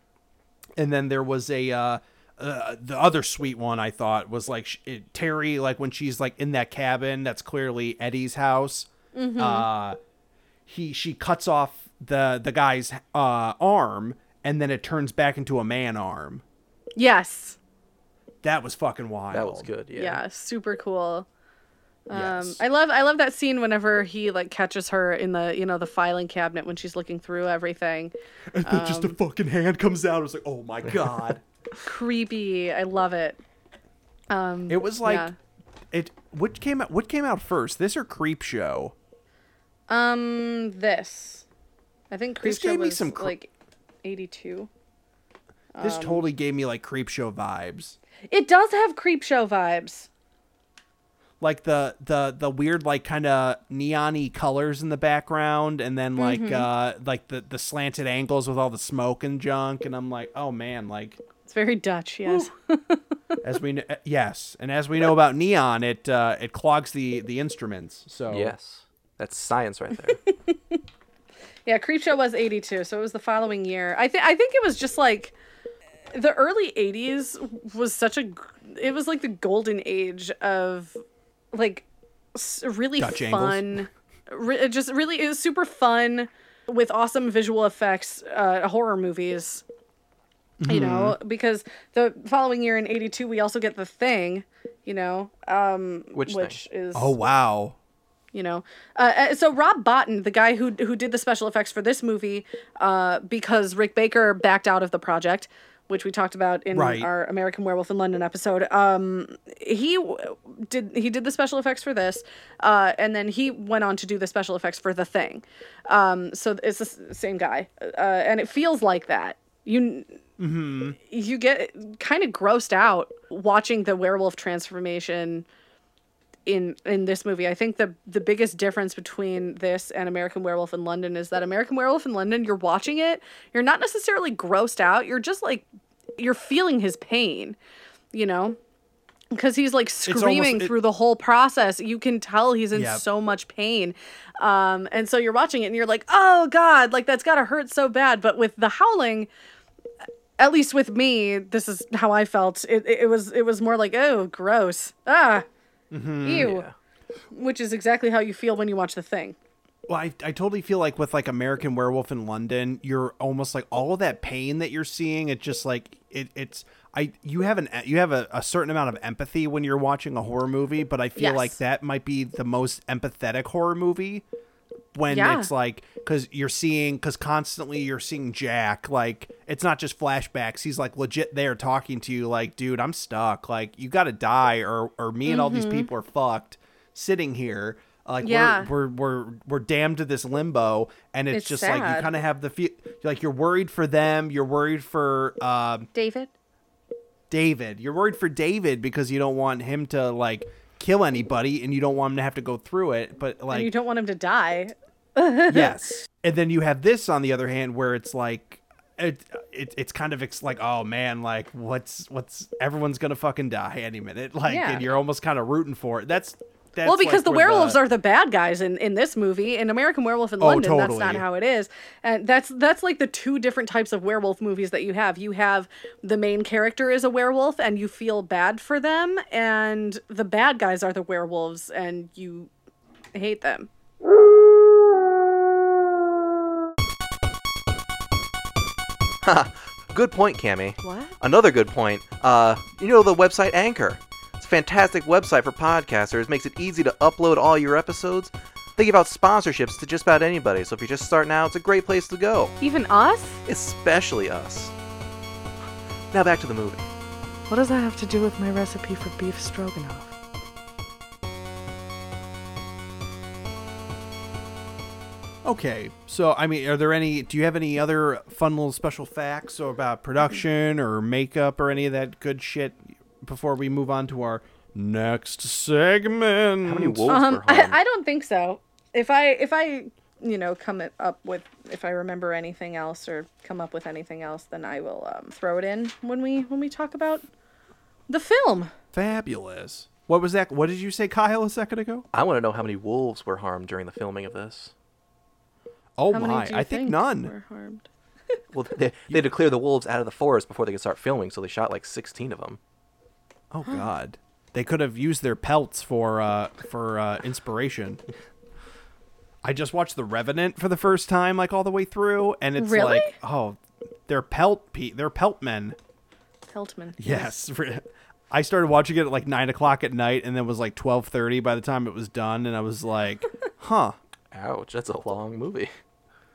And then there was a uh uh, the other sweet one I thought was like sh- it, Terry, like when she's like in that cabin, that's clearly Eddie's house. Mhm. Uh, he she cuts off the the guy's uh, arm, and then it turns back into a man arm. yes, That was fucking wild. That was good. yeah, super cool. Um, Yes. I love I love that scene whenever he like catches her in the you know the filing cabinet when she's looking through everything. And then just a Um, fucking hand comes out. It's like, oh my god. creepy. I love it. Um, it was like yeah. it. What came out? What came out first? This or Creepshow? um this. I think This Creepshow gave me was some cre- like 82. This Um, totally gave me like creep show vibes. It does have creep show vibes. Like the the the weird like kind of neon-y colors in the background and then like Mhm. uh like the the slanted angles with all the smoke and junk and I'm like, "Oh man, like It's very Dutch, yes. as we kn- uh, yes, and as we know about neon, it uh it clogs the the instruments. So Yes, that's science right there. Yeah, Creepshow was 82, so it was the following year. I think I think it was just like the early 80s was such a it was like the golden age of like really Dutch fun re- just really it was super fun with awesome visual effects uh horror movies. You know, because the following year in 82 we also get The Thing, you know, um Which which Thing? is Oh wow. you know uh, uh, so rob bottin the guy who who did the special effects for this movie uh, because rick baker backed out of the project which we talked about in Right. our american werewolf in london episode um he w- did he did the special effects for this uh and then he went on to do the special effects for the thing um so it's the s- same guy uh and it feels like that you Mhm. you get kind of grossed out watching the werewolf transformation in in this movie. I think the the biggest difference between this and American Werewolf in London is that American Werewolf in London, you're watching it, you're not necessarily grossed out, you're just like you're feeling his pain, you know? Because he's like almost- screaming it- through the whole process. You can tell he's in so much pain. Um, and so you're watching it and you're like, oh God, like that's gotta hurt so bad. But with the howling, at least with me, this is how I felt. It, it, it was it was more like, oh, gross. Ah. Mhm. Ew. Which is exactly how you feel when you watch the thing. Well, I, I totally feel like with like American Werewolf in London, you're almost like all of that pain that you're seeing. It just like it, it's I you have an you have a, a certain amount of empathy when you're watching a horror movie, but I feel Yes. like that might be the most empathetic horror movie when Yeah. it's like because you're seeing because constantly you're seeing Jack like it's not just flashbacks. He's like legit there talking to you like, dude, I'm stuck. Like you got to die or or me and all these Mhm. people are fucked sitting here. Like Yeah. we're, we're we're we're damned to this limbo, and it's, It's just like you kind of have the feel like you're worried for them. You're worried for um, David? David. You're worried for David because you don't want him to like kill anybody, and you don't want him to have to go through it. But and you don't want him to die. yes, and then you have this on the other hand where it's like. It, it it's kind of ex- like oh man like what's what's everyone's gonna fucking die any minute like Yeah. and you're almost kind of rooting for it that's that's well, because like the where werewolves are the bad guys in, in this movie. In American Werewolf in Oh, London, that's not how it is. And that's that's like the two different types of werewolf movies that you have. You have the main character is a werewolf and you feel bad for them, and the bad guys are the werewolves and you hate them. good point, Cammy. What? Another good point. Uh, you know the website Anchor. It's a fantastic website for podcasters. Makes it easy to upload all your episodes. They give out sponsorships to just about anybody. So if you're just starting out, it's a great place to go. Even us? Especially us. Now back to the movie. What does that have to do with my recipe for beef stroganoff? Okay, so I mean, are there any? Do you have any other fun little special facts or about production or makeup or any of that good shit before we move on to our next segment? How many wolves Um, I, I don't think so. If I if I you know come up with if I remember anything else or come up with anything else, then I will um, throw it in when we when we talk about the film. Fabulous. What was that? What did you say, Kyle, a second ago? I want to know how many wolves were harmed during the filming of this. Oh How my! I think, think none. were harmed? Well, they, they had to clear the wolves out of the forest before they could start filming, so they shot like 16 of them. Oh God! They could have used their pelts for uh, for uh, inspiration. I just watched The Revenant for the first time, like all the way through, and it's Really? like, oh, they're pelt pe- they're pelt men. Peltman. Yes. I started watching it at like nine o'clock at night, and then it was like twelve thirty by the time it was done, and I was like, "Huh." Ouch, that's a long movie.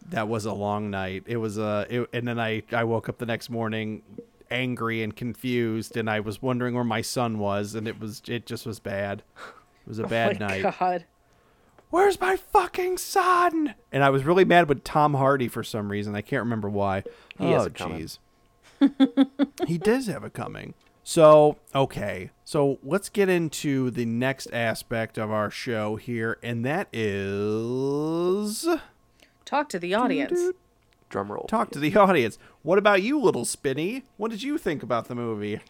That was a long night. It was uh, and then I I woke up the next morning angry and confused, and I was wondering where my son was, and it was it just was bad. It was a oh bad oh my night. God. Where's my fucking son? And I was really mad with Tom Hardy for some reason. I can't remember why. He has oh, it jeez. he does have it coming. So, okay. So let's get into the next aspect of our show here, and that is Talk to the audience. Drum roll. talk to the audience. What about you, little Spinny? What did you think about the movie?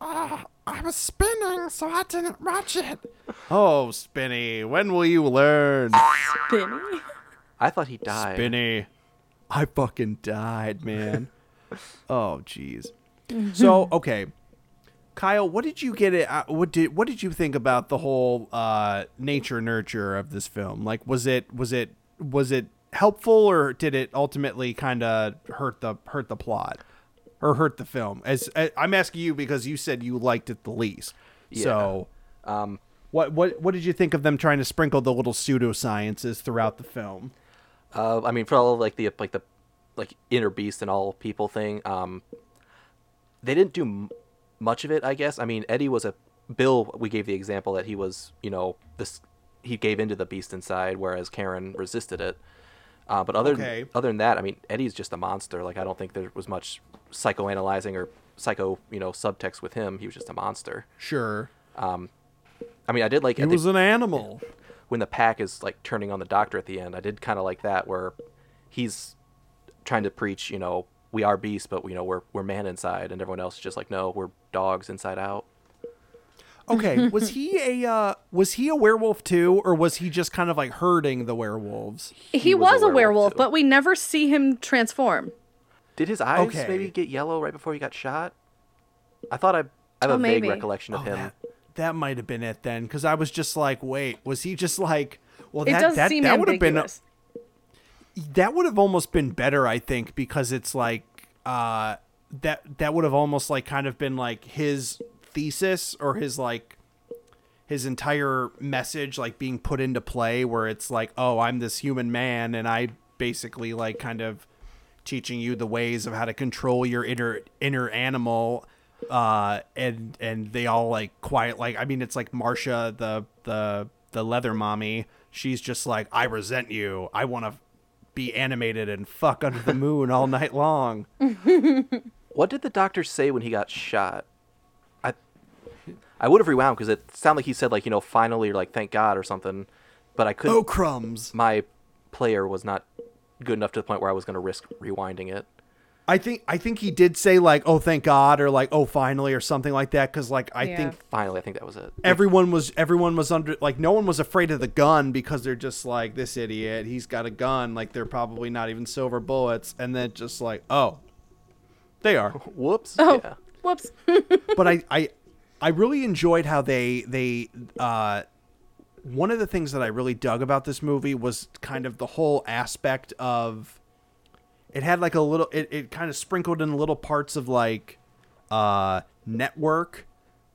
I was spinning, so I didn't watch it. Oh, Spinny, when will you learn? Spinny. I thought he died. Spinny. I fucking died, man. oh, jeez. So, okay. Kyle, what did you get it uh, what did what did you think about the whole uh nature nurture of this film? Like was it was it was it helpful or did it ultimately kind of hurt the hurt the plot or hurt the film? As I- I'm asking you because you said you liked it the least. So, Um, what what what did you think of them trying to sprinkle the little pseudosciences throughout the film? Uh, I mean, for all of, like the like the like inner beast and all people thing, um, they didn't do m- much of it. I guess. I mean, Eddie was a Bill. We gave the example that he was, you know, this he gave into the beast inside, whereas Karen resisted it. Uh, but other Okay. other than that, I mean, Eddie's just a monster. Like I don't think there was much psychoanalyzing or psycho, you know, subtext with him. He was just a monster. Sure. Um, I mean, I did like He at the- was an animal. when the pack is like turning on the doctor at the end. I did kind of like that where he's trying to preach, you know, we are beasts, but you know we're we're man inside, and everyone else is just like, no, we're dogs inside out. Okay, was he a uh, was he a werewolf too, or was he just kind of like herding the werewolves? He, was a was, a werewolf, werewolf, but we never see him transform. Did his eyes Okay. maybe get yellow right before he got shot? I thought I, I have Oh, a vague recollection of Oh, him. that, that might have been it then, because I was just like, wait, was he just like? Well, It that that, that would have been ambiguous. that would have almost been better, I think, because it's like uh that that would have almost like kind of been like his thesis or his like his entire message like being put into play where it's like, oh, I'm this human man and I basically like kind of teaching you the ways of how to control your inner inner animal uh and and they all like quiet like I mean it's like Marsha the the the leather mommy she's just like I resent you I want to be animated and fuck under the moon all night long What did the doctor say when he got shot? I I would have rewound because it sounded like he said like you know finally or like thank God or something, but I couldn't. oh crumbs my player was not good enough to the point where I was going to risk rewinding it. I think I think he did say like oh thank God or like oh finally or something like that cuz like I Yeah. think Finally, I think that was it. everyone was everyone was under like no one was afraid of the gun because they're just like this idiot he's got a gun like they're probably not even silver bullets and then just like oh they are Whoops. Oh, Yeah. whoops. but I, I I really enjoyed how they they uh one of the things that I really dug about this movie was kind of the whole aspect of it had like a little it, it kind of sprinkled in little parts of like uh network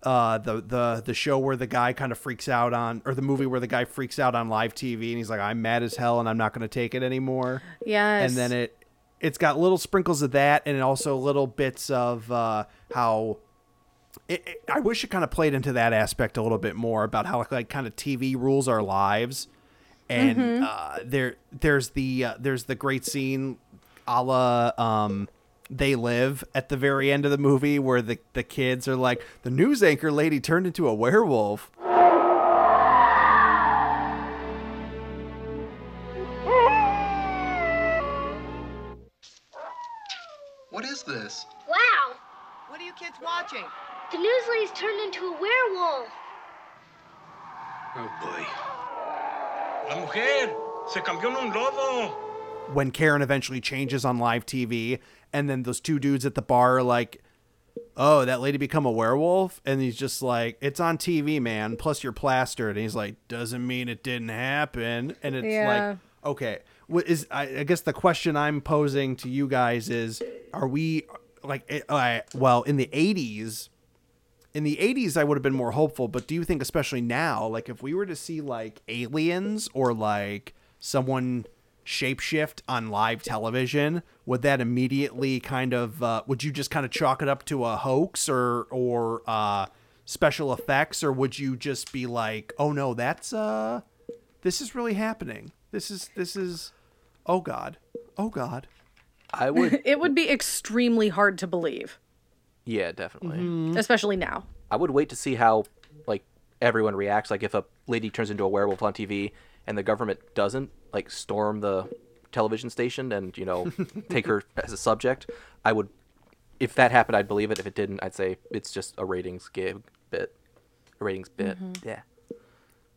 uh the the the show where the guy kind of freaks out on or the movie where the guy freaks out on live TV and he's like I'm mad as hell and I'm not going to take it anymore Yes. and then it it's got little sprinkles of that and also little bits of uh, how it, it- I wish it kind of played into that aspect a little bit more about how like kind of TV rules our lives and uh, there there's the uh, there's the great scene a la um they live at the very end of the movie where the, the kids are like the news anchor lady turned into a werewolf What is this? Wow! What are you kids watching? The news lady's turned into a werewolf. Oh boy. La mujer se cambió en un lobo. when Karen eventually changes on live TV, and then those two dudes at the bar are like, "Oh, that lady become a werewolf," and he's just like, "It's on TV, man. Plus you're plastered," and he's like, "Doesn't mean it didn't happen," and it's Yeah. like, okay, what is? I, I guess the question I'm posing to you guys is, are we like, it, uh, well, in the '80s? In the 80s i would have been more hopeful but do you think especially now like if we were to see like aliens or like someone shapeshift on live television would that immediately kind of uh, would you just kind of chalk it up to a hoax or or uh, special effects or would you just be like oh no that's uh this is really happening. This is this is oh god. Oh god. I would. it would be extremely hard to believe, yeah, definitely. Mm-hmm. especially now. I would wait to see how like everyone reacts. Like if a lady turns into a werewolf on TV and the government doesn't like storm the television station and you know take her as a subject, I would. If that happened, I'd believe it. If it didn't, I'd say it's just a ratings gig bit, a ratings bit. Yeah.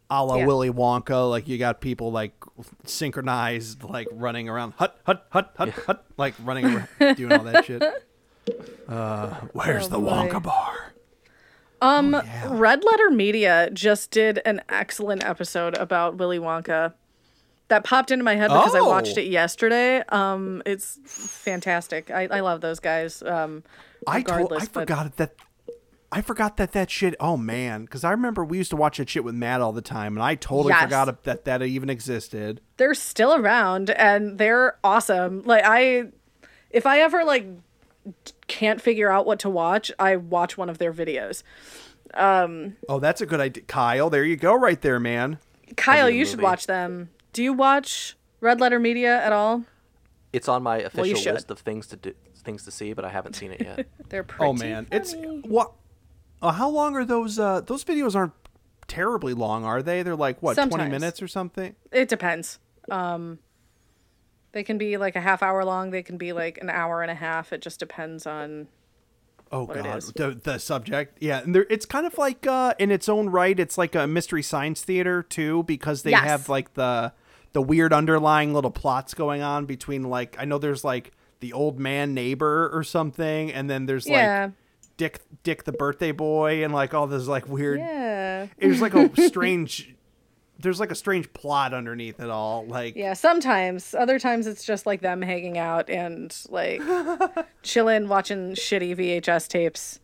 a la Yeah. Willy Wonka, like you got people like synchronized, like running around, hut, hut, hut, hut, hut, like running around, doing all that shit. Uh, where's Oh, the boy. Wonka bar? Um, Red Letter Media just did an excellent episode about Willy Wonka. That popped into my head because I watched Oh. it yesterday. Um, it's fantastic. I, I love those guys. Um, I told, I but- forgot that. I forgot that that shit. Oh man, because I remember we used to watch that shit with Matt all the time, and I totally Yes. forgot that that even existed. they're still around and they're awesome. Like I if I ever like can't figure out what to watch, I watch one of their videos. Um Oh, that's a good idea, Kyle. There you go, right there, man. Kyle, Maybe a you should watch them. Do you watch Red Letter Media at all? It's on my official should. list of things to do, things to see, but I haven't seen it yet. They're pretty Oh man, it's what? Uh, how long are those? Uh, those videos aren't terribly long, are they? They're like what, twenty minutes or something? It depends. Um they can be like a half hour long, they can be like an hour and a half. It just depends on Oh what god, is. the the subject, yeah, and there, it's kind of like uh, in its own right. It's like a mystery science theater too, because they Yes. have like the the weird underlying little plots going on between like I know there's like the old man neighbor or something, and then there's Yeah. like Dick Dick the birthday boy, and like all this like weird. Yeah. It was like a strange. There's like a strange plot underneath it all, like Yeah, sometimes. Other times it's just like them hanging out and like chilling, watching shitty VHS tapes.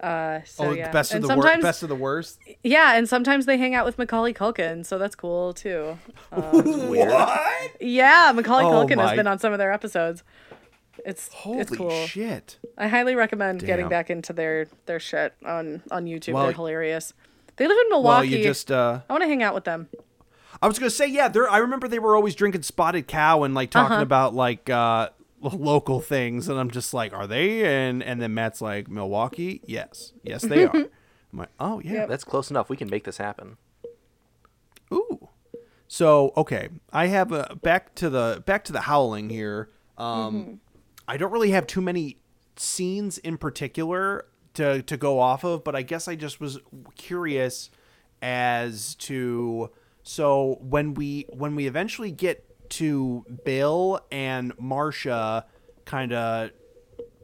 Uh, so oh, yeah. the best of and the worst, best of the worst. yeah, and sometimes they hang out with Macaulay Culkin, so that's cool too. what? Yeah, Macaulay Oh Culkin has been on some of their episodes. It's Holy it's cool. shit! I highly recommend getting back into their their shit on on YouTube. Well- They're hilarious. They live in Milwaukee. Well, you just uh, I want to hang out with them. I was gonna say, yeah, they're. I remember they were always drinking spotted cow and like talking Uh-huh. about like uh local things, and I'm just like, are they? And and then Matt's like, Milwaukee, yes, yes, they are. I'm like, oh yeah. That's close enough. We can make this happen. Ooh. So okay, I have a back to the back to the howling here. Um, I don't really have too many scenes in particular to to go off of, but I guess I just was curious as to so when we when we eventually get to Bill and Marsha kind of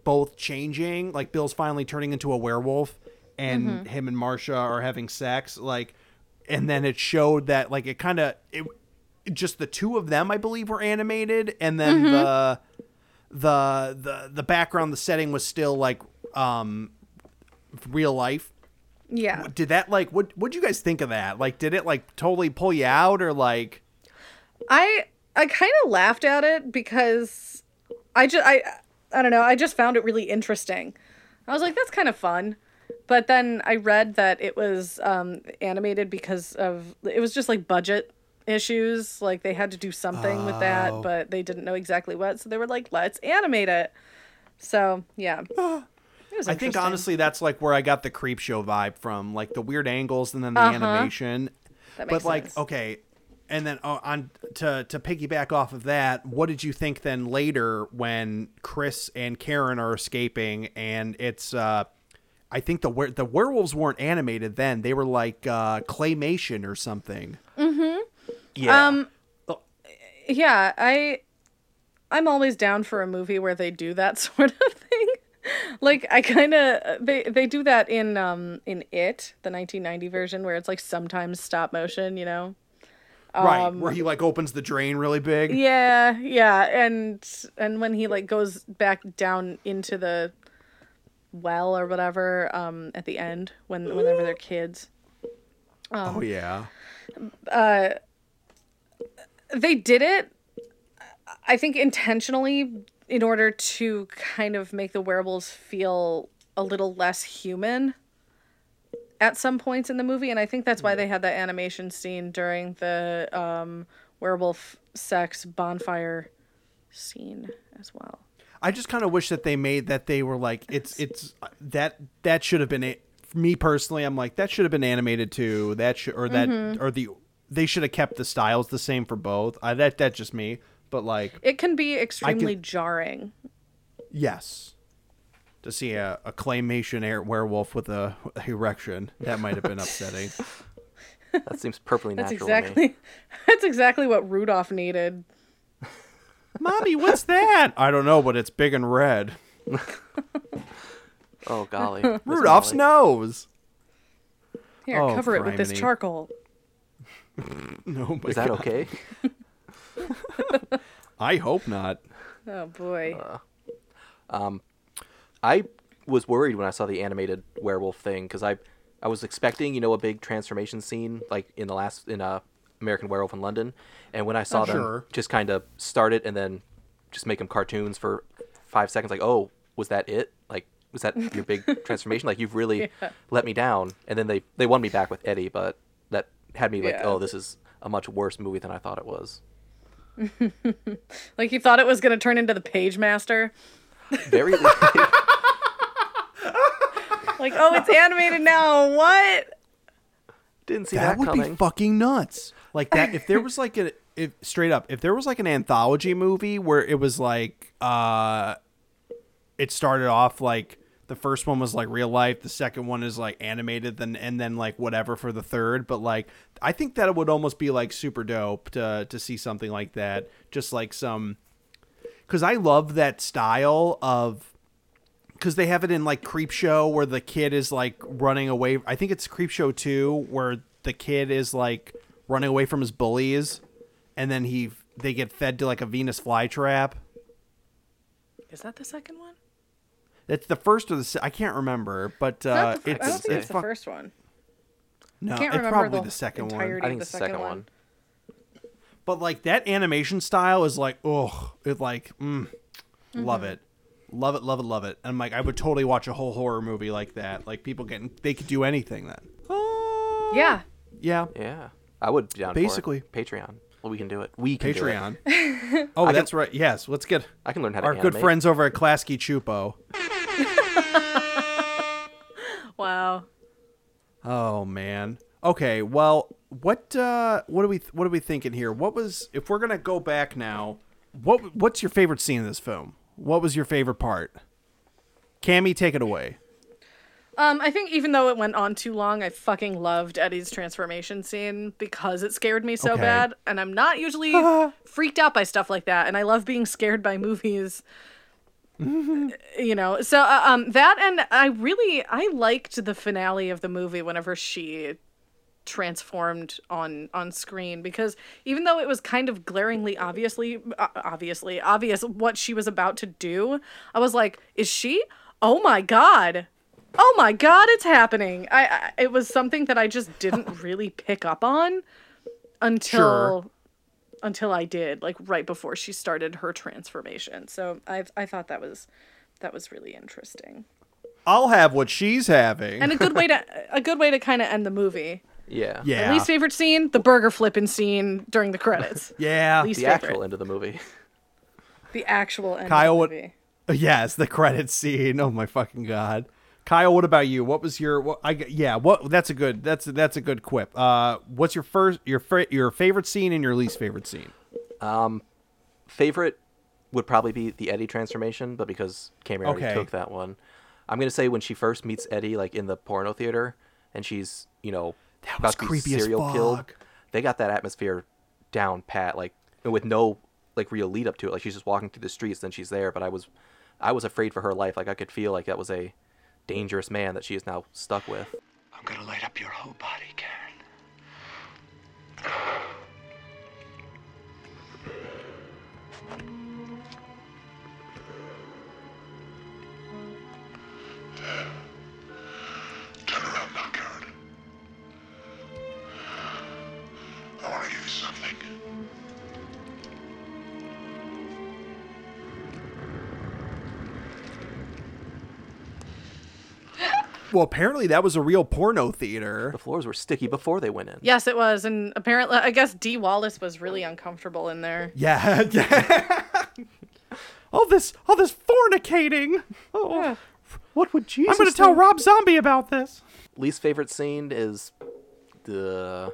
both changing, like Bill's finally turning into a werewolf and Mhm. him and Marsha are having sex like and then it showed that like it kind of it just the two of them I believe were animated and then Mhm. the the the the background the setting was still like um real life Yeah. did that like what what'd you guys think of that like did it like totally pull you out or like I I kind of laughed at it because I just I I don't know I just found it really interesting. I was like that's kind of fun, but then I read that it was um, animated because of it was just like budget issues. Like they had to do something with Oh. that, but they didn't know exactly what, so they were like let's animate it. So yeah. It was I think honestly that's like where I got the creep show vibe from, like the weird angles and then the Uh-huh. animation. That but like sense. okay, and then uh, on to to piggyback off of that, what did you think then later when Chris and Karen are escaping and it's uh I think the were the werewolves weren't animated then. They were like uh claymation or something. Mm-hmm. Yeah. Um yeah, I I'm always down for a movie where they do that sort of thing. Like I kind of they they do that in um in It, the 1990 version where it's like sometimes stop motion, you know. right, Um, where he like opens the drain really big. Yeah, yeah, and and when he like goes back down into the well or whatever um at the end when whenever they're kids. Um, oh yeah. uh they did it i think intentionally in order to kind of make the werewolves feel a little less human at some points in the movie, and I think that's why they had that animation scene during the um, werewolf sex bonfire scene as well. I just kind of wish that they made that they were like it's it's that that should have been a, me personally. I'm like that should have been animated too. That should or that Mhm. or the they should have kept the styles the same for both. I, that that's just me. But like It can be extremely jarring. yes, to see a, a claymation air werewolf with a erection that might have been upsetting. That seems perfectly That's natural to me. exactly that's exactly what Rudolph needed. Mommy, what's that? I don't know, but it's big and red. Oh golly. Miss Rudolph's nose. Here, Oh, cover it with this charcoal. No, oh, my Is that God. okay? I hope not. Oh boy. Um, I was worried when I saw the animated werewolf thing because I, I was expecting you know a big transformation scene like in the last in uh, American Werewolf in London, and when I saw Oh, them sure. just kind of start it and then just make them cartoons for five seconds, like oh was that it? Like was that your big transformation? Like you've really Yeah. let me down, and then they they won me back with Eddie, but that had me like Yeah. oh this is a much worse movie than I thought it was. like you thought it was gonna turn into the Pagemaster. Very. Like, oh, it's animated now. What? Didn't see that that, would coming. be fucking nuts. Like that if there was like a if straight up if there was like an anthology movie where it was like uh it started off like the first one was like real life, the second one is like animated, then and then like whatever for the third. But like I think that it would almost be like super dope to to see something like that. Just like some because I love that style of because they have it in like Creepshow where the kid is like running away. I think it's Creepshow two where the kid is like running away from his bullies, and then he they get fed to like a Venus flytrap. Is that the second one? It's the first or the se- I can't remember, but It's not uh, the it's I don't think it's it's the fuck- first one. No, can't it's probably the the second one. I think the it's the second second one. But like that animation style is like, oh, it like, mm, love Mhm. it, love it, love it, love it. And I'm like, I would totally watch a whole horror movie like that. Like people getting, they could do anything then. Yeah. Yeah. Yeah, I would be down Basically. for it. Patreon. Well, we can do it. We can do it. Patreon. Oh, I can- that's right. Yes, let's get. I can learn how to do it. Our good friends over at Klasky Csupo. Wow. Oh man. Okay. Well, what uh, what are we what are we thinking here? What was if we're gonna go back now? What what's your favorite scene in this film? What was your favorite part? Cammy, take it away. Um, I think even though it went on too long, I fucking loved Eddie's transformation scene because it scared me so Okay. bad. And I'm not usually freaked out by stuff like that. And I love being scared by movies. you know, so uh, um, that and I really I liked the finale of the movie whenever she transformed on on screen because even though it was kind of glaringly obviously uh, obviously obvious what she was about to do i was like is she? Oh my god. Oh my god it's happening. I, I it was something that i just didn't really pick up on until Sure. Until i did like right before she started her transformation so i i thought that was that was really interesting I'll have what she's having. and a good way to a good way to kind of end the movie Yeah. Yeah. My least favorite scene, the burger flipping scene during the credits. Yeah. Least the favorite. actual end of the movie. The actual end Kyle, of what? the movie. Yes, the credit scene. Oh my fucking god. Kyle, what about you? What was your? What, I yeah. What? That's a good. That's a, that's a good quip. Uh, what's your first, your your favorite scene and your least favorite scene? Um, favorite would probably be the Eddie transformation, but because Cameron already took that one, I'm gonna say when she first meets Eddie, like in the porno theater, and she's you know That about to be serial killed. They got that atmosphere down pat, like with no like real lead up to it. Like she's just walking through the streets, then she's there. But I was, I was afraid for her life. Like I could feel like that was a dangerous man that she is now stuck with. I'm gonna light up your whole body, Karen. Well, apparently that was a real porno theater. The floors were sticky before they went in. Yes, it was, and apparently, I guess Dee Wallace was really uncomfortable in there. Yeah, yeah. all this, all this fornicating. Oh, What would Jesus? I'm going to tell Rob Zombie about this. Least favorite scene is the.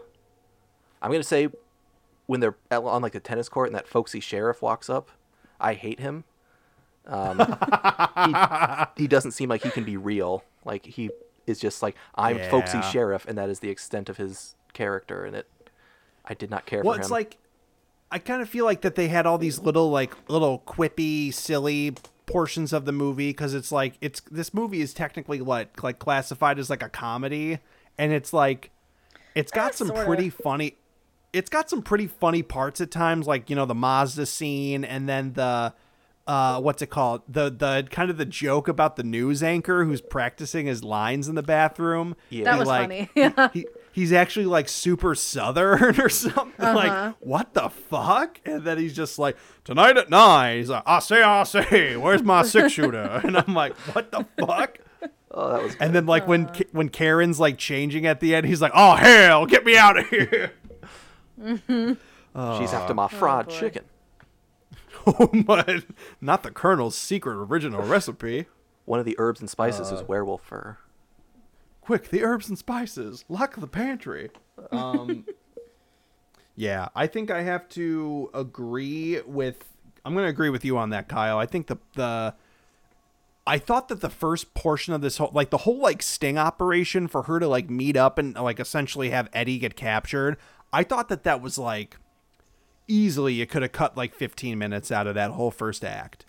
I'm gonna say when they're on like the tennis court and that folksy sheriff walks up. I hate him. Um, he, he doesn't seem like he can be real. Like he is just like I'm folksy sheriff, and that is the extent of his character. And it, I did not care Well, for him. it's like I kind of feel like that they had all these little like little quippy, silly portions of the movie because it's like it's this movie is technically like like classified as like a comedy, and it's like it's got some sorta. pretty funny. It's got some pretty funny parts at times, like you know the Mazda scene, and then the uh what's it called the the kind of the joke about the news anchor who's practicing his lines in the bathroom Yeah. That He, was like, funny. Yeah. he, he's actually like super southern or something Uh-huh. like what the fuck and then he's just like tonight at nine he's like i say i say where's my six shooter and i'm like what the fuck oh, that was. and then like when uh-huh. Ka- when karen's like changing at the end he's like oh hell get me out of here mm-hmm. She's after uh, my oh, fried boy. chicken. oh my not the colonel's secret original recipe. One of the herbs and spices Uh, is werewolf fur. quick the herbs and spices. Lock the pantry. Um yeah i think i have to agree with i'm gonna agree with you on that kyle. I think the the i thought that the first portion of this whole like the whole like sting operation for her to like meet up and like essentially have eddie get captured i thought that that was like easily you could have cut like 15 minutes out of that whole first act.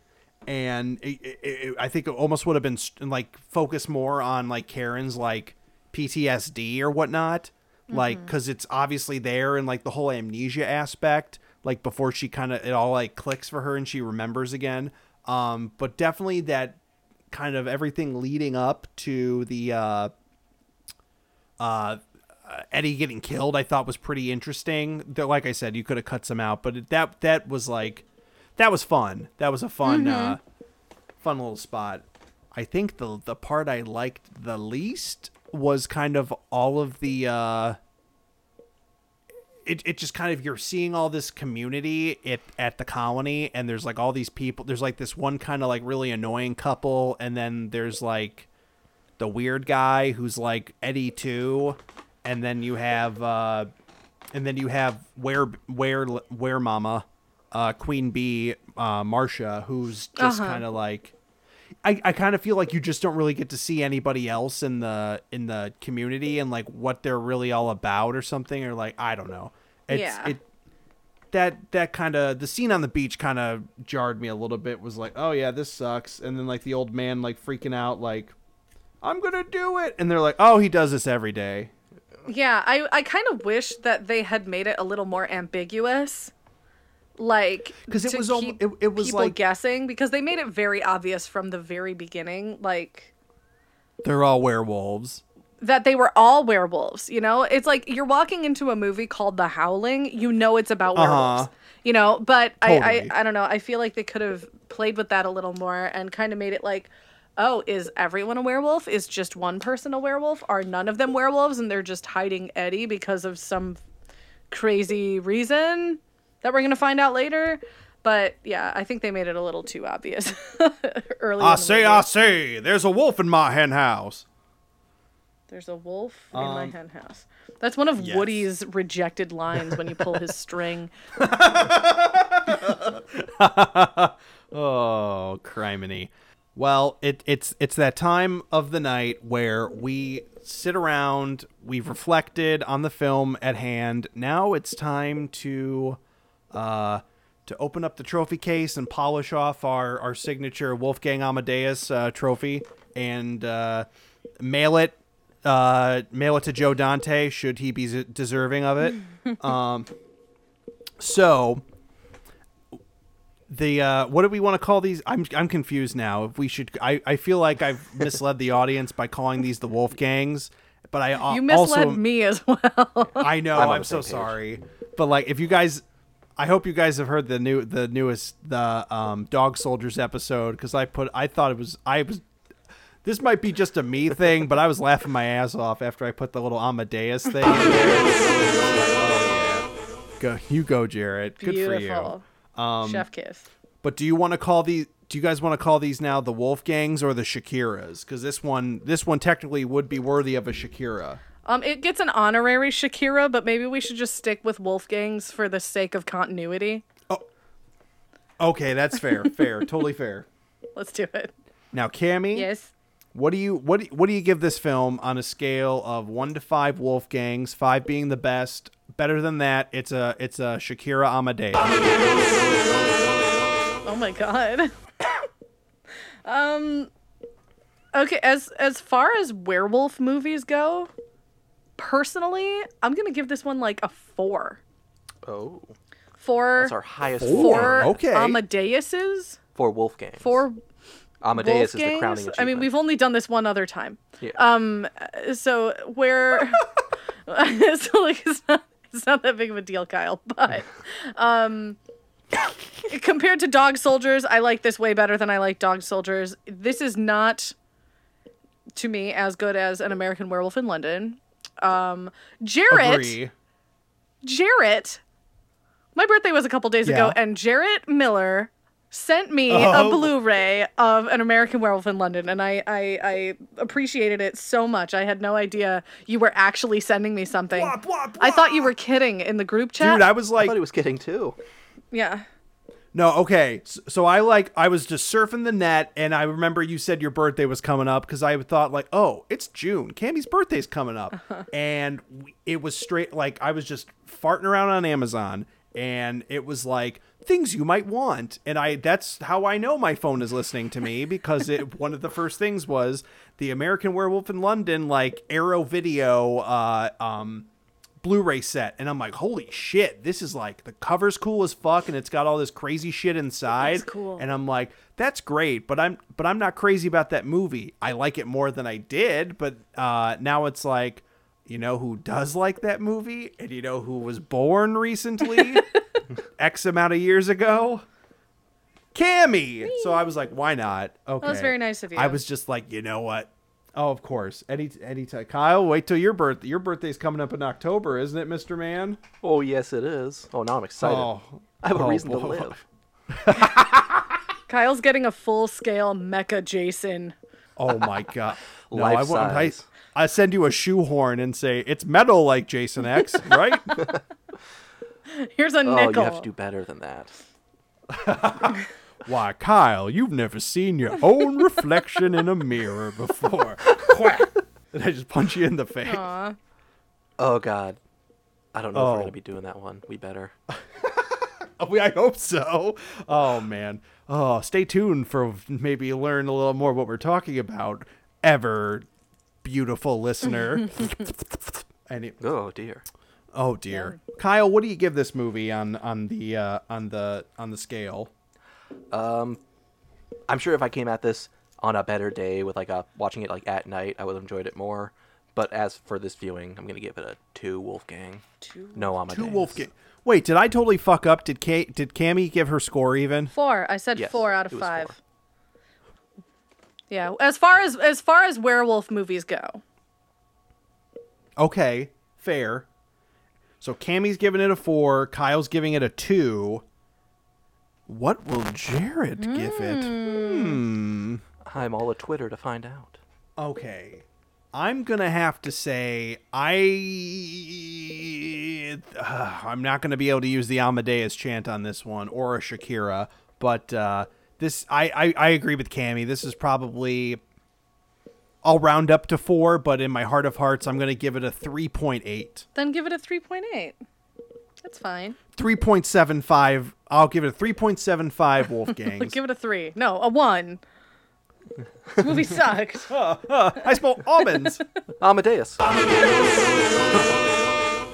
And it, it, it, i think it almost would have been like focused more on like karen's like ptsd or whatnot. Like because it's obviously there and like the whole amnesia aspect like before she kind of it all like clicks for her and she remembers again. Um but definitely that kind of everything leading up to the uh uh Eddie getting killed, I thought was pretty interesting. Though, like I said, you could have cut some out, but it, that that was like that was fun. That was a fun, uh, fun little spot. I think the the part I liked the least was kind of all of the. Uh, it, it just kind of you're seeing all this community at, at the colony and there's like all these people there's like this one kind of like really annoying couple and then there's like the weird guy who's like Eddie too, and then you have uh, and then you have where where where Mama, uh, Queen Bee, uh, Marsha, who's just Uh-huh. kind of like. I, I kind of feel like you just don't really get to see anybody else in the in the community and like what they're really all about or something or like I don't know. It's Yeah. it that that kind of the scene on the beach kind of jarred me a little bit was like oh yeah this sucks and then like the old man like freaking out like i'm gonna do it and they're like oh he does this every day Yeah, I, I kind of wish that they had made it a little more ambiguous. Like, 'Cause it was it- it was people like- guessing because they made it very obvious from the very beginning, like they're all werewolves that they were all werewolves. You know, it's like you're walking into a movie called The Howling. You know it's about werewolves. Uh-huh. You know, but Totally. I, I I don't know. I feel like they could have played with that a little more and kind of made it like. Oh, is everyone a werewolf? Is just one person a werewolf? Are none of them werewolves and they're just hiding Eddie because of some crazy reason that we're going to find out later? But yeah, I think they made it a little too obvious early. i say i say there's a wolf in my hen house There's a wolf in my Um, hen house. That's one of yes. Woody's rejected lines when you pull his string. oh criminy well it, it's it's that time of the night where we sit around we've reflected on the film at hand. Now it's time to uh to open up the trophy case and polish off our our signature wolfgang amadeus uh, trophy and uh mail it uh mail it to joe dante should he be deserving of it. Um so the uh what do we want to call these i'm i'm confused now if we should i i feel like i've misled the audience by calling these the wolfgangs but i uh, You misled also me as well. i know I'm i'm, so page. sorry but like if you guys i hope you guys have heard the new the newest the um dog soldiers episode because i put i thought it was i was this might be just a me thing, but I was laughing my ass off after I put the little Amadeus thing. In. Oh, yeah. Go, you go, Jarrett. Good for you. Um, Chef kiss. But do you want to call these? Do you guys want to call these now the Wolfgangs or the Shakiras? Because this one, this one technically would be worthy of a Shakira. Um, it gets an honorary Shakira, but maybe we should just stick with Wolfgangs for the sake of continuity. Oh, Okay, that's fair. fair, totally fair. Let's do it. Now, Cammy, Yes. What do you what do, what do you give this film on a scale of one to five Wolfgangs? Five being the best. Better than that, it's a it's a Shakira Amadeus. Oh my god. um Okay, as as far as werewolf movies go, personally, I'm going to give this one like a 4. Oh. For That's our highest for score. Okay. Amadeus's For Wolfgang. for Amadeus is the Wolfgangs? crowning I mean, we've only done this one other time. Yeah. Um. So where, so like it's not it's not that big of a deal, Kyle. But, um, compared to Dog Soldiers, I like this way better than I like Dog Soldiers. This is not, to me, as good as An American Werewolf in London. Um, Jarrett. Agree. Jarrett, my birthday was a couple days ago, and Jarrett Miller sent me Oh. a Blu-ray of An American Werewolf in London, and I, I I appreciated it so much. I had no idea you were actually sending me something. I thought you were kidding in the group chat. Dude, I was like, I thought he was kidding too. yeah. No, okay. So I like I was just surfing the net, and I remember you said your birthday was coming up because I thought like, oh, it's June. Cammy's birthday's coming up, uh-huh. and it was straight like I was just farting around on Amazon, and it was like things you might want, and I that's how I know my phone is listening to me because it one of the first things was the American Werewolf in London like Arrow Video uh um Blu-ray set, and I'm like, holy shit, this is like the cover's cool as fuck, and it's got all this crazy shit inside. Cool. And I'm like, that's great, but I'm but I'm not crazy about that movie. I like it more than I did, but uh, now it's like, you know who does like that movie, and you know who was born recently, X amount of years ago. Cammy. So I was like, why not? Okay. That was very nice of you. I was just like, you know what? Oh, of course. Any anytime. Kyle, wait till your birthday. Your birthday's coming up in October, isn't it, Mister Man? Oh yes, it is. Oh, now I'm excited. Oh. I have a Oh, reason to live. Kyle's getting a full-scale Mecha Jason. Oh my god. No, Life I won't. I. I send you a shoehorn and say it's metal like Jason X, right? Here's a Oh, nickel. you have to do better than that. Why, Kyle, you've never seen your own reflection in a mirror before. Quack. And I just punch you in the face. Aw. Oh God, I don't know if we're Oh. gonna be doing that one. We better. Oh, I hope so. Oh man. Oh, stay tuned for maybe learn a little more what we're talking about. Ever beautiful listener. Any, Oh dear. oh dear. Kyle, what do you give this movie on on the uh, on the on the scale? Um, I'm sure if I came at this on a better day with like a watching it like at night, I would have enjoyed it more. But as for this viewing, I'm gonna give it a two Wolfgang. Two. No Amadeus. Two Wolfgang. Wait, did I totally fuck up? Did K- did Cammy give her score even? Four. I said Yes, four out of five. four. Yeah, as far as as far as werewolf movies go, Okay, fair. So Cammy's giving it a four. Kyle's giving it a two. What will Jared give it? Hmm. I'm all a Twitter to find out. Okay. I'm gonna have to say I uh, I'm not gonna be able to use the Amadeus chant on this one or a Shakira, but uh, this I, I I agree with Cammy. This is probably I'll round up to four, but in my heart of hearts, I'm gonna give it a three point eight. then give it a three point eight. That's fine. 3.75 i'll give it a 3.75 wolfgangs give it a three. No, a one. This movie sucked. i smell almonds Amadeus.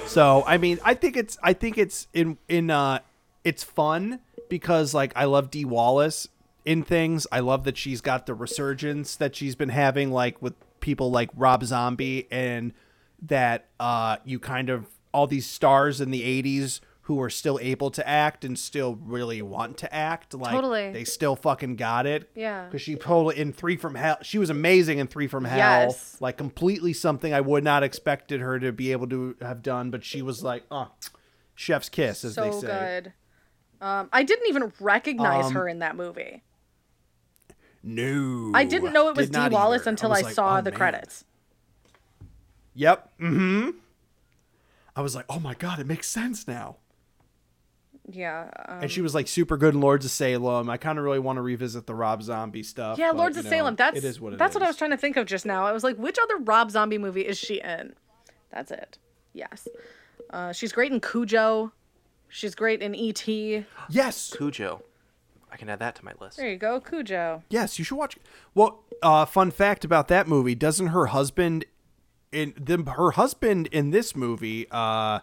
so i mean i think it's i think it's in in uh it's fun because like i love dee wallace in things i love that she's got the resurgence that she's been having like with people like rob zombie and that uh you kind of all these stars in the 80s who are still able to act and still really want to act. Like Totally. they still fucking got it. Yeah. Because she totally in Three from Hell, she was amazing in Three from Hell. Yes. Like completely something I would not expected her to be able to have done, but she was like, oh, chef's kiss, as so they say. good. Um, I didn't even recognize Um, her in that movie. No, I didn't know it was Dee Wallace either. until was I, like, saw oh, the man. credits. Yep. Mm-hmm. I was like, oh my god, it makes sense now. Yeah. Um, and she was like super good in Lords of Salem. I kind of really want to revisit the Rob Zombie stuff. yeah, but, Lords of know, Salem. That's it is what it that's what I was trying to think of just now. I was like, which other Rob Zombie movie is she in? That's it. Yes. Uh, she's great in Cujo. She's great in E E.T. Yes. Cujo. I can add that to my list. There you go, Cujo. Yes, you should watch. Well, uh, fun fact about that movie: doesn't her husband in the her husband in this movie? Uh,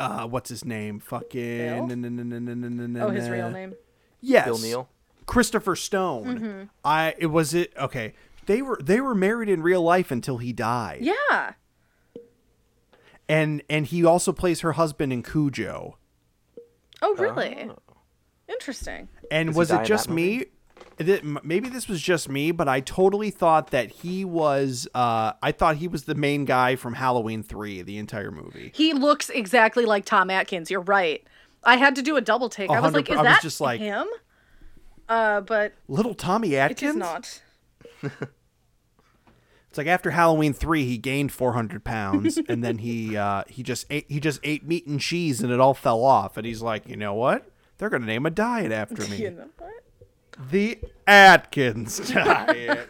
uh, what's his name? Fucking. Bill? Oh, his real name. Yes. Bill Neill. Christopher Stone. Mhm. I it was it okay. They were they were married in real life until he died. Yeah. And and he also plays her husband in Cujo. Oh, really? Interesting. And Does was it just that me? It- maybe this was just me, but I totally thought that he was. Uh, I thought he was the main guy from Halloween Three, the entire movie. He looks exactly like Tom Atkins. You're right. I had to do a double take. I was like, is I that just like- him? Uh, but Little Tommy Atkins. is not. It's like after Halloween Three, he gained four hundred pounds, and then he uh, he just ate he just ate meat and cheese, and it all fell off. And he's like, you know what? They're gonna name a diet after me. You know what? The Atkins diet.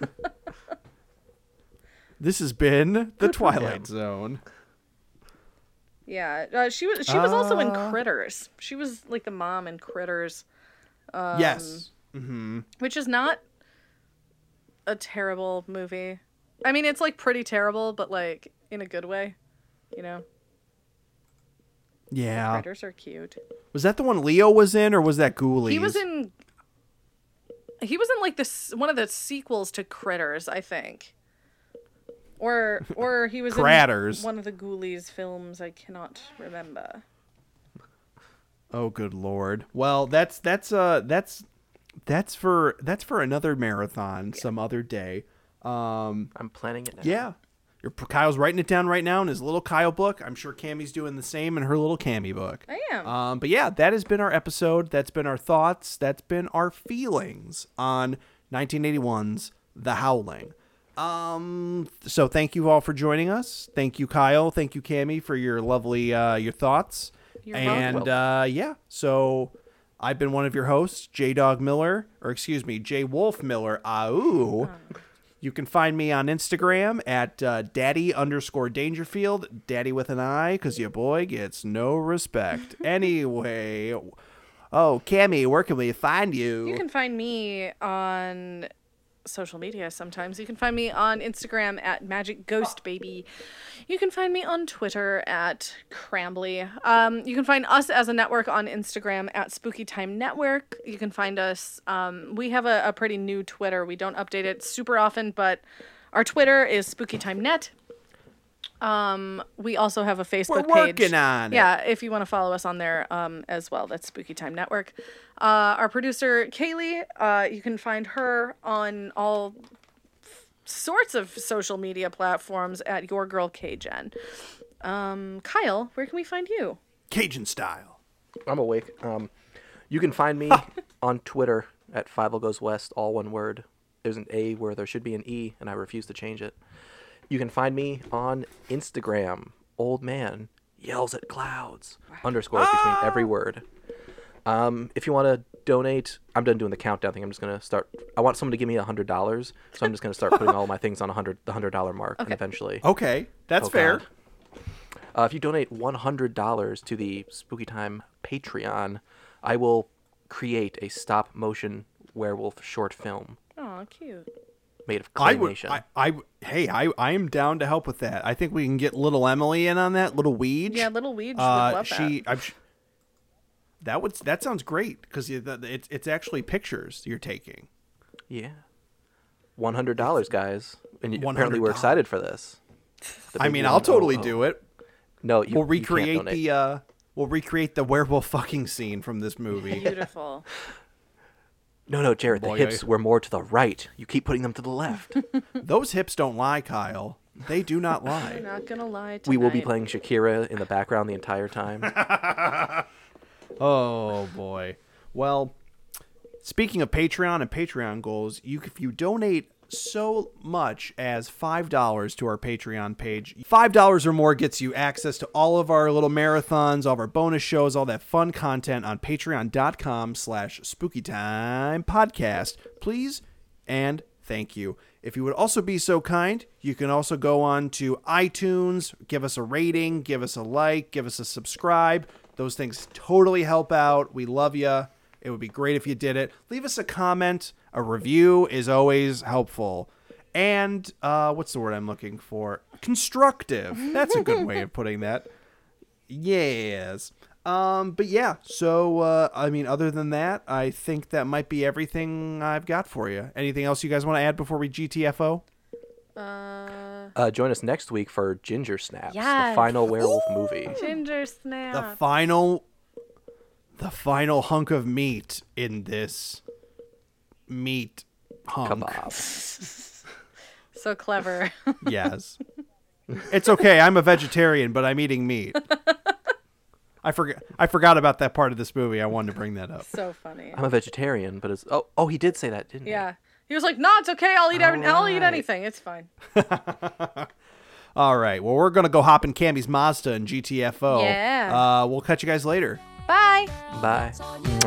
this has been the Good Twilight him. Zone. Yeah, uh, she was. She was also in Uh. Critters. She was like the mom in Critters. Um, yes. Mm-hmm. which is not a terrible movie. I mean, it's like pretty terrible, but like in a good way. You know, Yeah. Critters are cute. Was that the one Leo was in, or was that Ghoulies? He was in. He was in like this one of the sequels to Critters, I think. Or or he was Cratters. in one of the Ghoulies films. I cannot remember. Oh, good lord. Well, that's that's uh that's that's for that's for another marathon some other day. Um, I'm planning it now. yeah. Your Kyle's writing it down right now in his little Kyle book. I'm sure Cammy's doing the same in her little Cammy book. I am. Um, but yeah, that has been our episode. That's been our thoughts. That's been our feelings on 1981's The Howling. Um, so thank you all for joining us. Thank you, Kyle. Thank you, Cammy, for your lovely uh, your thoughts. You're and uh, yeah, so I've been one of your hosts, J Dog Miller, or excuse me, J Wolf Miller. Au. You can find me on Instagram at uh, daddy underscore Dangerfield, daddy with an I, because your boy gets no respect. anyway, oh, Cammy, where can we find you? You can find me on social media sometimes. You can find me on Instagram at Magic Ghost Baby. You can find me on Twitter at Crambly. Um, you can find us as a network on Instagram at Spooky Time Network. You can find us. Um, we have a, a pretty new Twitter. We don't update it super often, but our Twitter is Spooky Time Net. Um, we also have a Facebook We're page. working on it. Yeah, if you want to follow us on there um, as well, that's Spooky Time Network. Uh, our producer Kaylee, uh, you can find her on all sorts of social media platforms at Your Girl KGen. Um, Kyle, where can we find you? Cajun style. I'm awake. Um, you can find me on Twitter at Five Goes West, all one word. There's an A where there should be an E, and I refuse to change it. You can find me on Instagram. Old man yells at clouds. Underscores between every word. Um, if you want to donate, I'm done doing the countdown thing. I'm just gonna start. I want someone to give me a hundred dollars, so I'm just gonna start putting all my things on a hundred, the hundred dollar mark, Okay. eventually. Okay, that's Oh, fair. Uh, if you donate one hundred dollars to the Spooky Time Patreon, I will create a stop motion werewolf short film Oh, cute. made of I would. claymation. I, I. Hey, I. I am down to help with that. I think we can get little Emily in on that. Little Weed. Yeah, little Weed would Uh, love she. that. I'm. Sh- That would. That sounds great because it's it's actually pictures you're taking. yeah, one hundred dollars, guys, and you, apparently we're excited for this. I mean. I'll totally Oh, do oh. it. No, you, we'll you can't recreate the. Uh, We'll recreate the werewolf fucking scene from this movie. Beautiful. No, no, Jared, the hips I- were more to the right. You keep putting them to the left. Those hips don't lie, Kyle. They do not I'm lie. not gonna lie. Tonight. we will be playing Shakira in the background the entire time. Oh boy. Well, speaking of Patreon and Patreon goals, you if you donate so much as $5 to our Patreon page. $5 or more gets you access to all of our little marathons, all of our bonus shows, all that fun content on patreon.com slash spookytime podcast. Please and thank you. If you would also be so kind, you can also go on to iTunes, give us a rating, give us a like, give us a subscribe. Those things totally help out. We love you. It would be great if you did it. Leave us a comment. A review is always helpful. And uh, what's the word I'm looking for? Constructive. That's a good way of putting that. Yes. Um, but yeah, so uh, I mean, other than that, I think that might be everything I've got for you. Anything else you guys want to add before we GTFO? Uh, Uh, join us next week for Ginger Snaps, Yes. the final werewolf movie. ginger snap. The final, the final hunk of meat in this meat hunk. Kebab. so clever. Yes. it's okay. I'm a vegetarian, but I'm eating meat. I forgot. I forgot about that part of this movie. I wanted to bring that up. so funny. I'm a vegetarian, but it's oh oh he did say that, didn't he? Yeah. He was like, "No, it's okay. I'll eat. Every- I'll eat anything. It's fine." All right. Well, we're gonna go hop in Cammy's Mazda and GTFO. Yeah. Uh, we'll catch you guys later. Bye. Bye. Darling,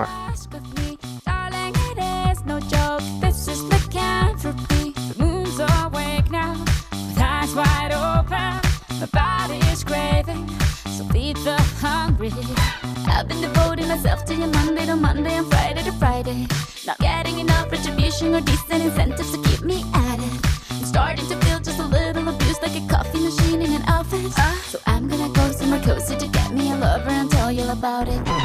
it is no joke. This is lycanthropy. The moon's awake now, with eyes wide open. My body is craving, so feed the hungry. I've been devoting myself to you Monday to Monday and Friday to Friday. Not getting enough retribution or decent incentives to keep me at it. I'm starting to feel just a little abused, like a coffee machine in an office. Uh. So I'm gonna go somewhere cozy to get me a lover and tell you about it.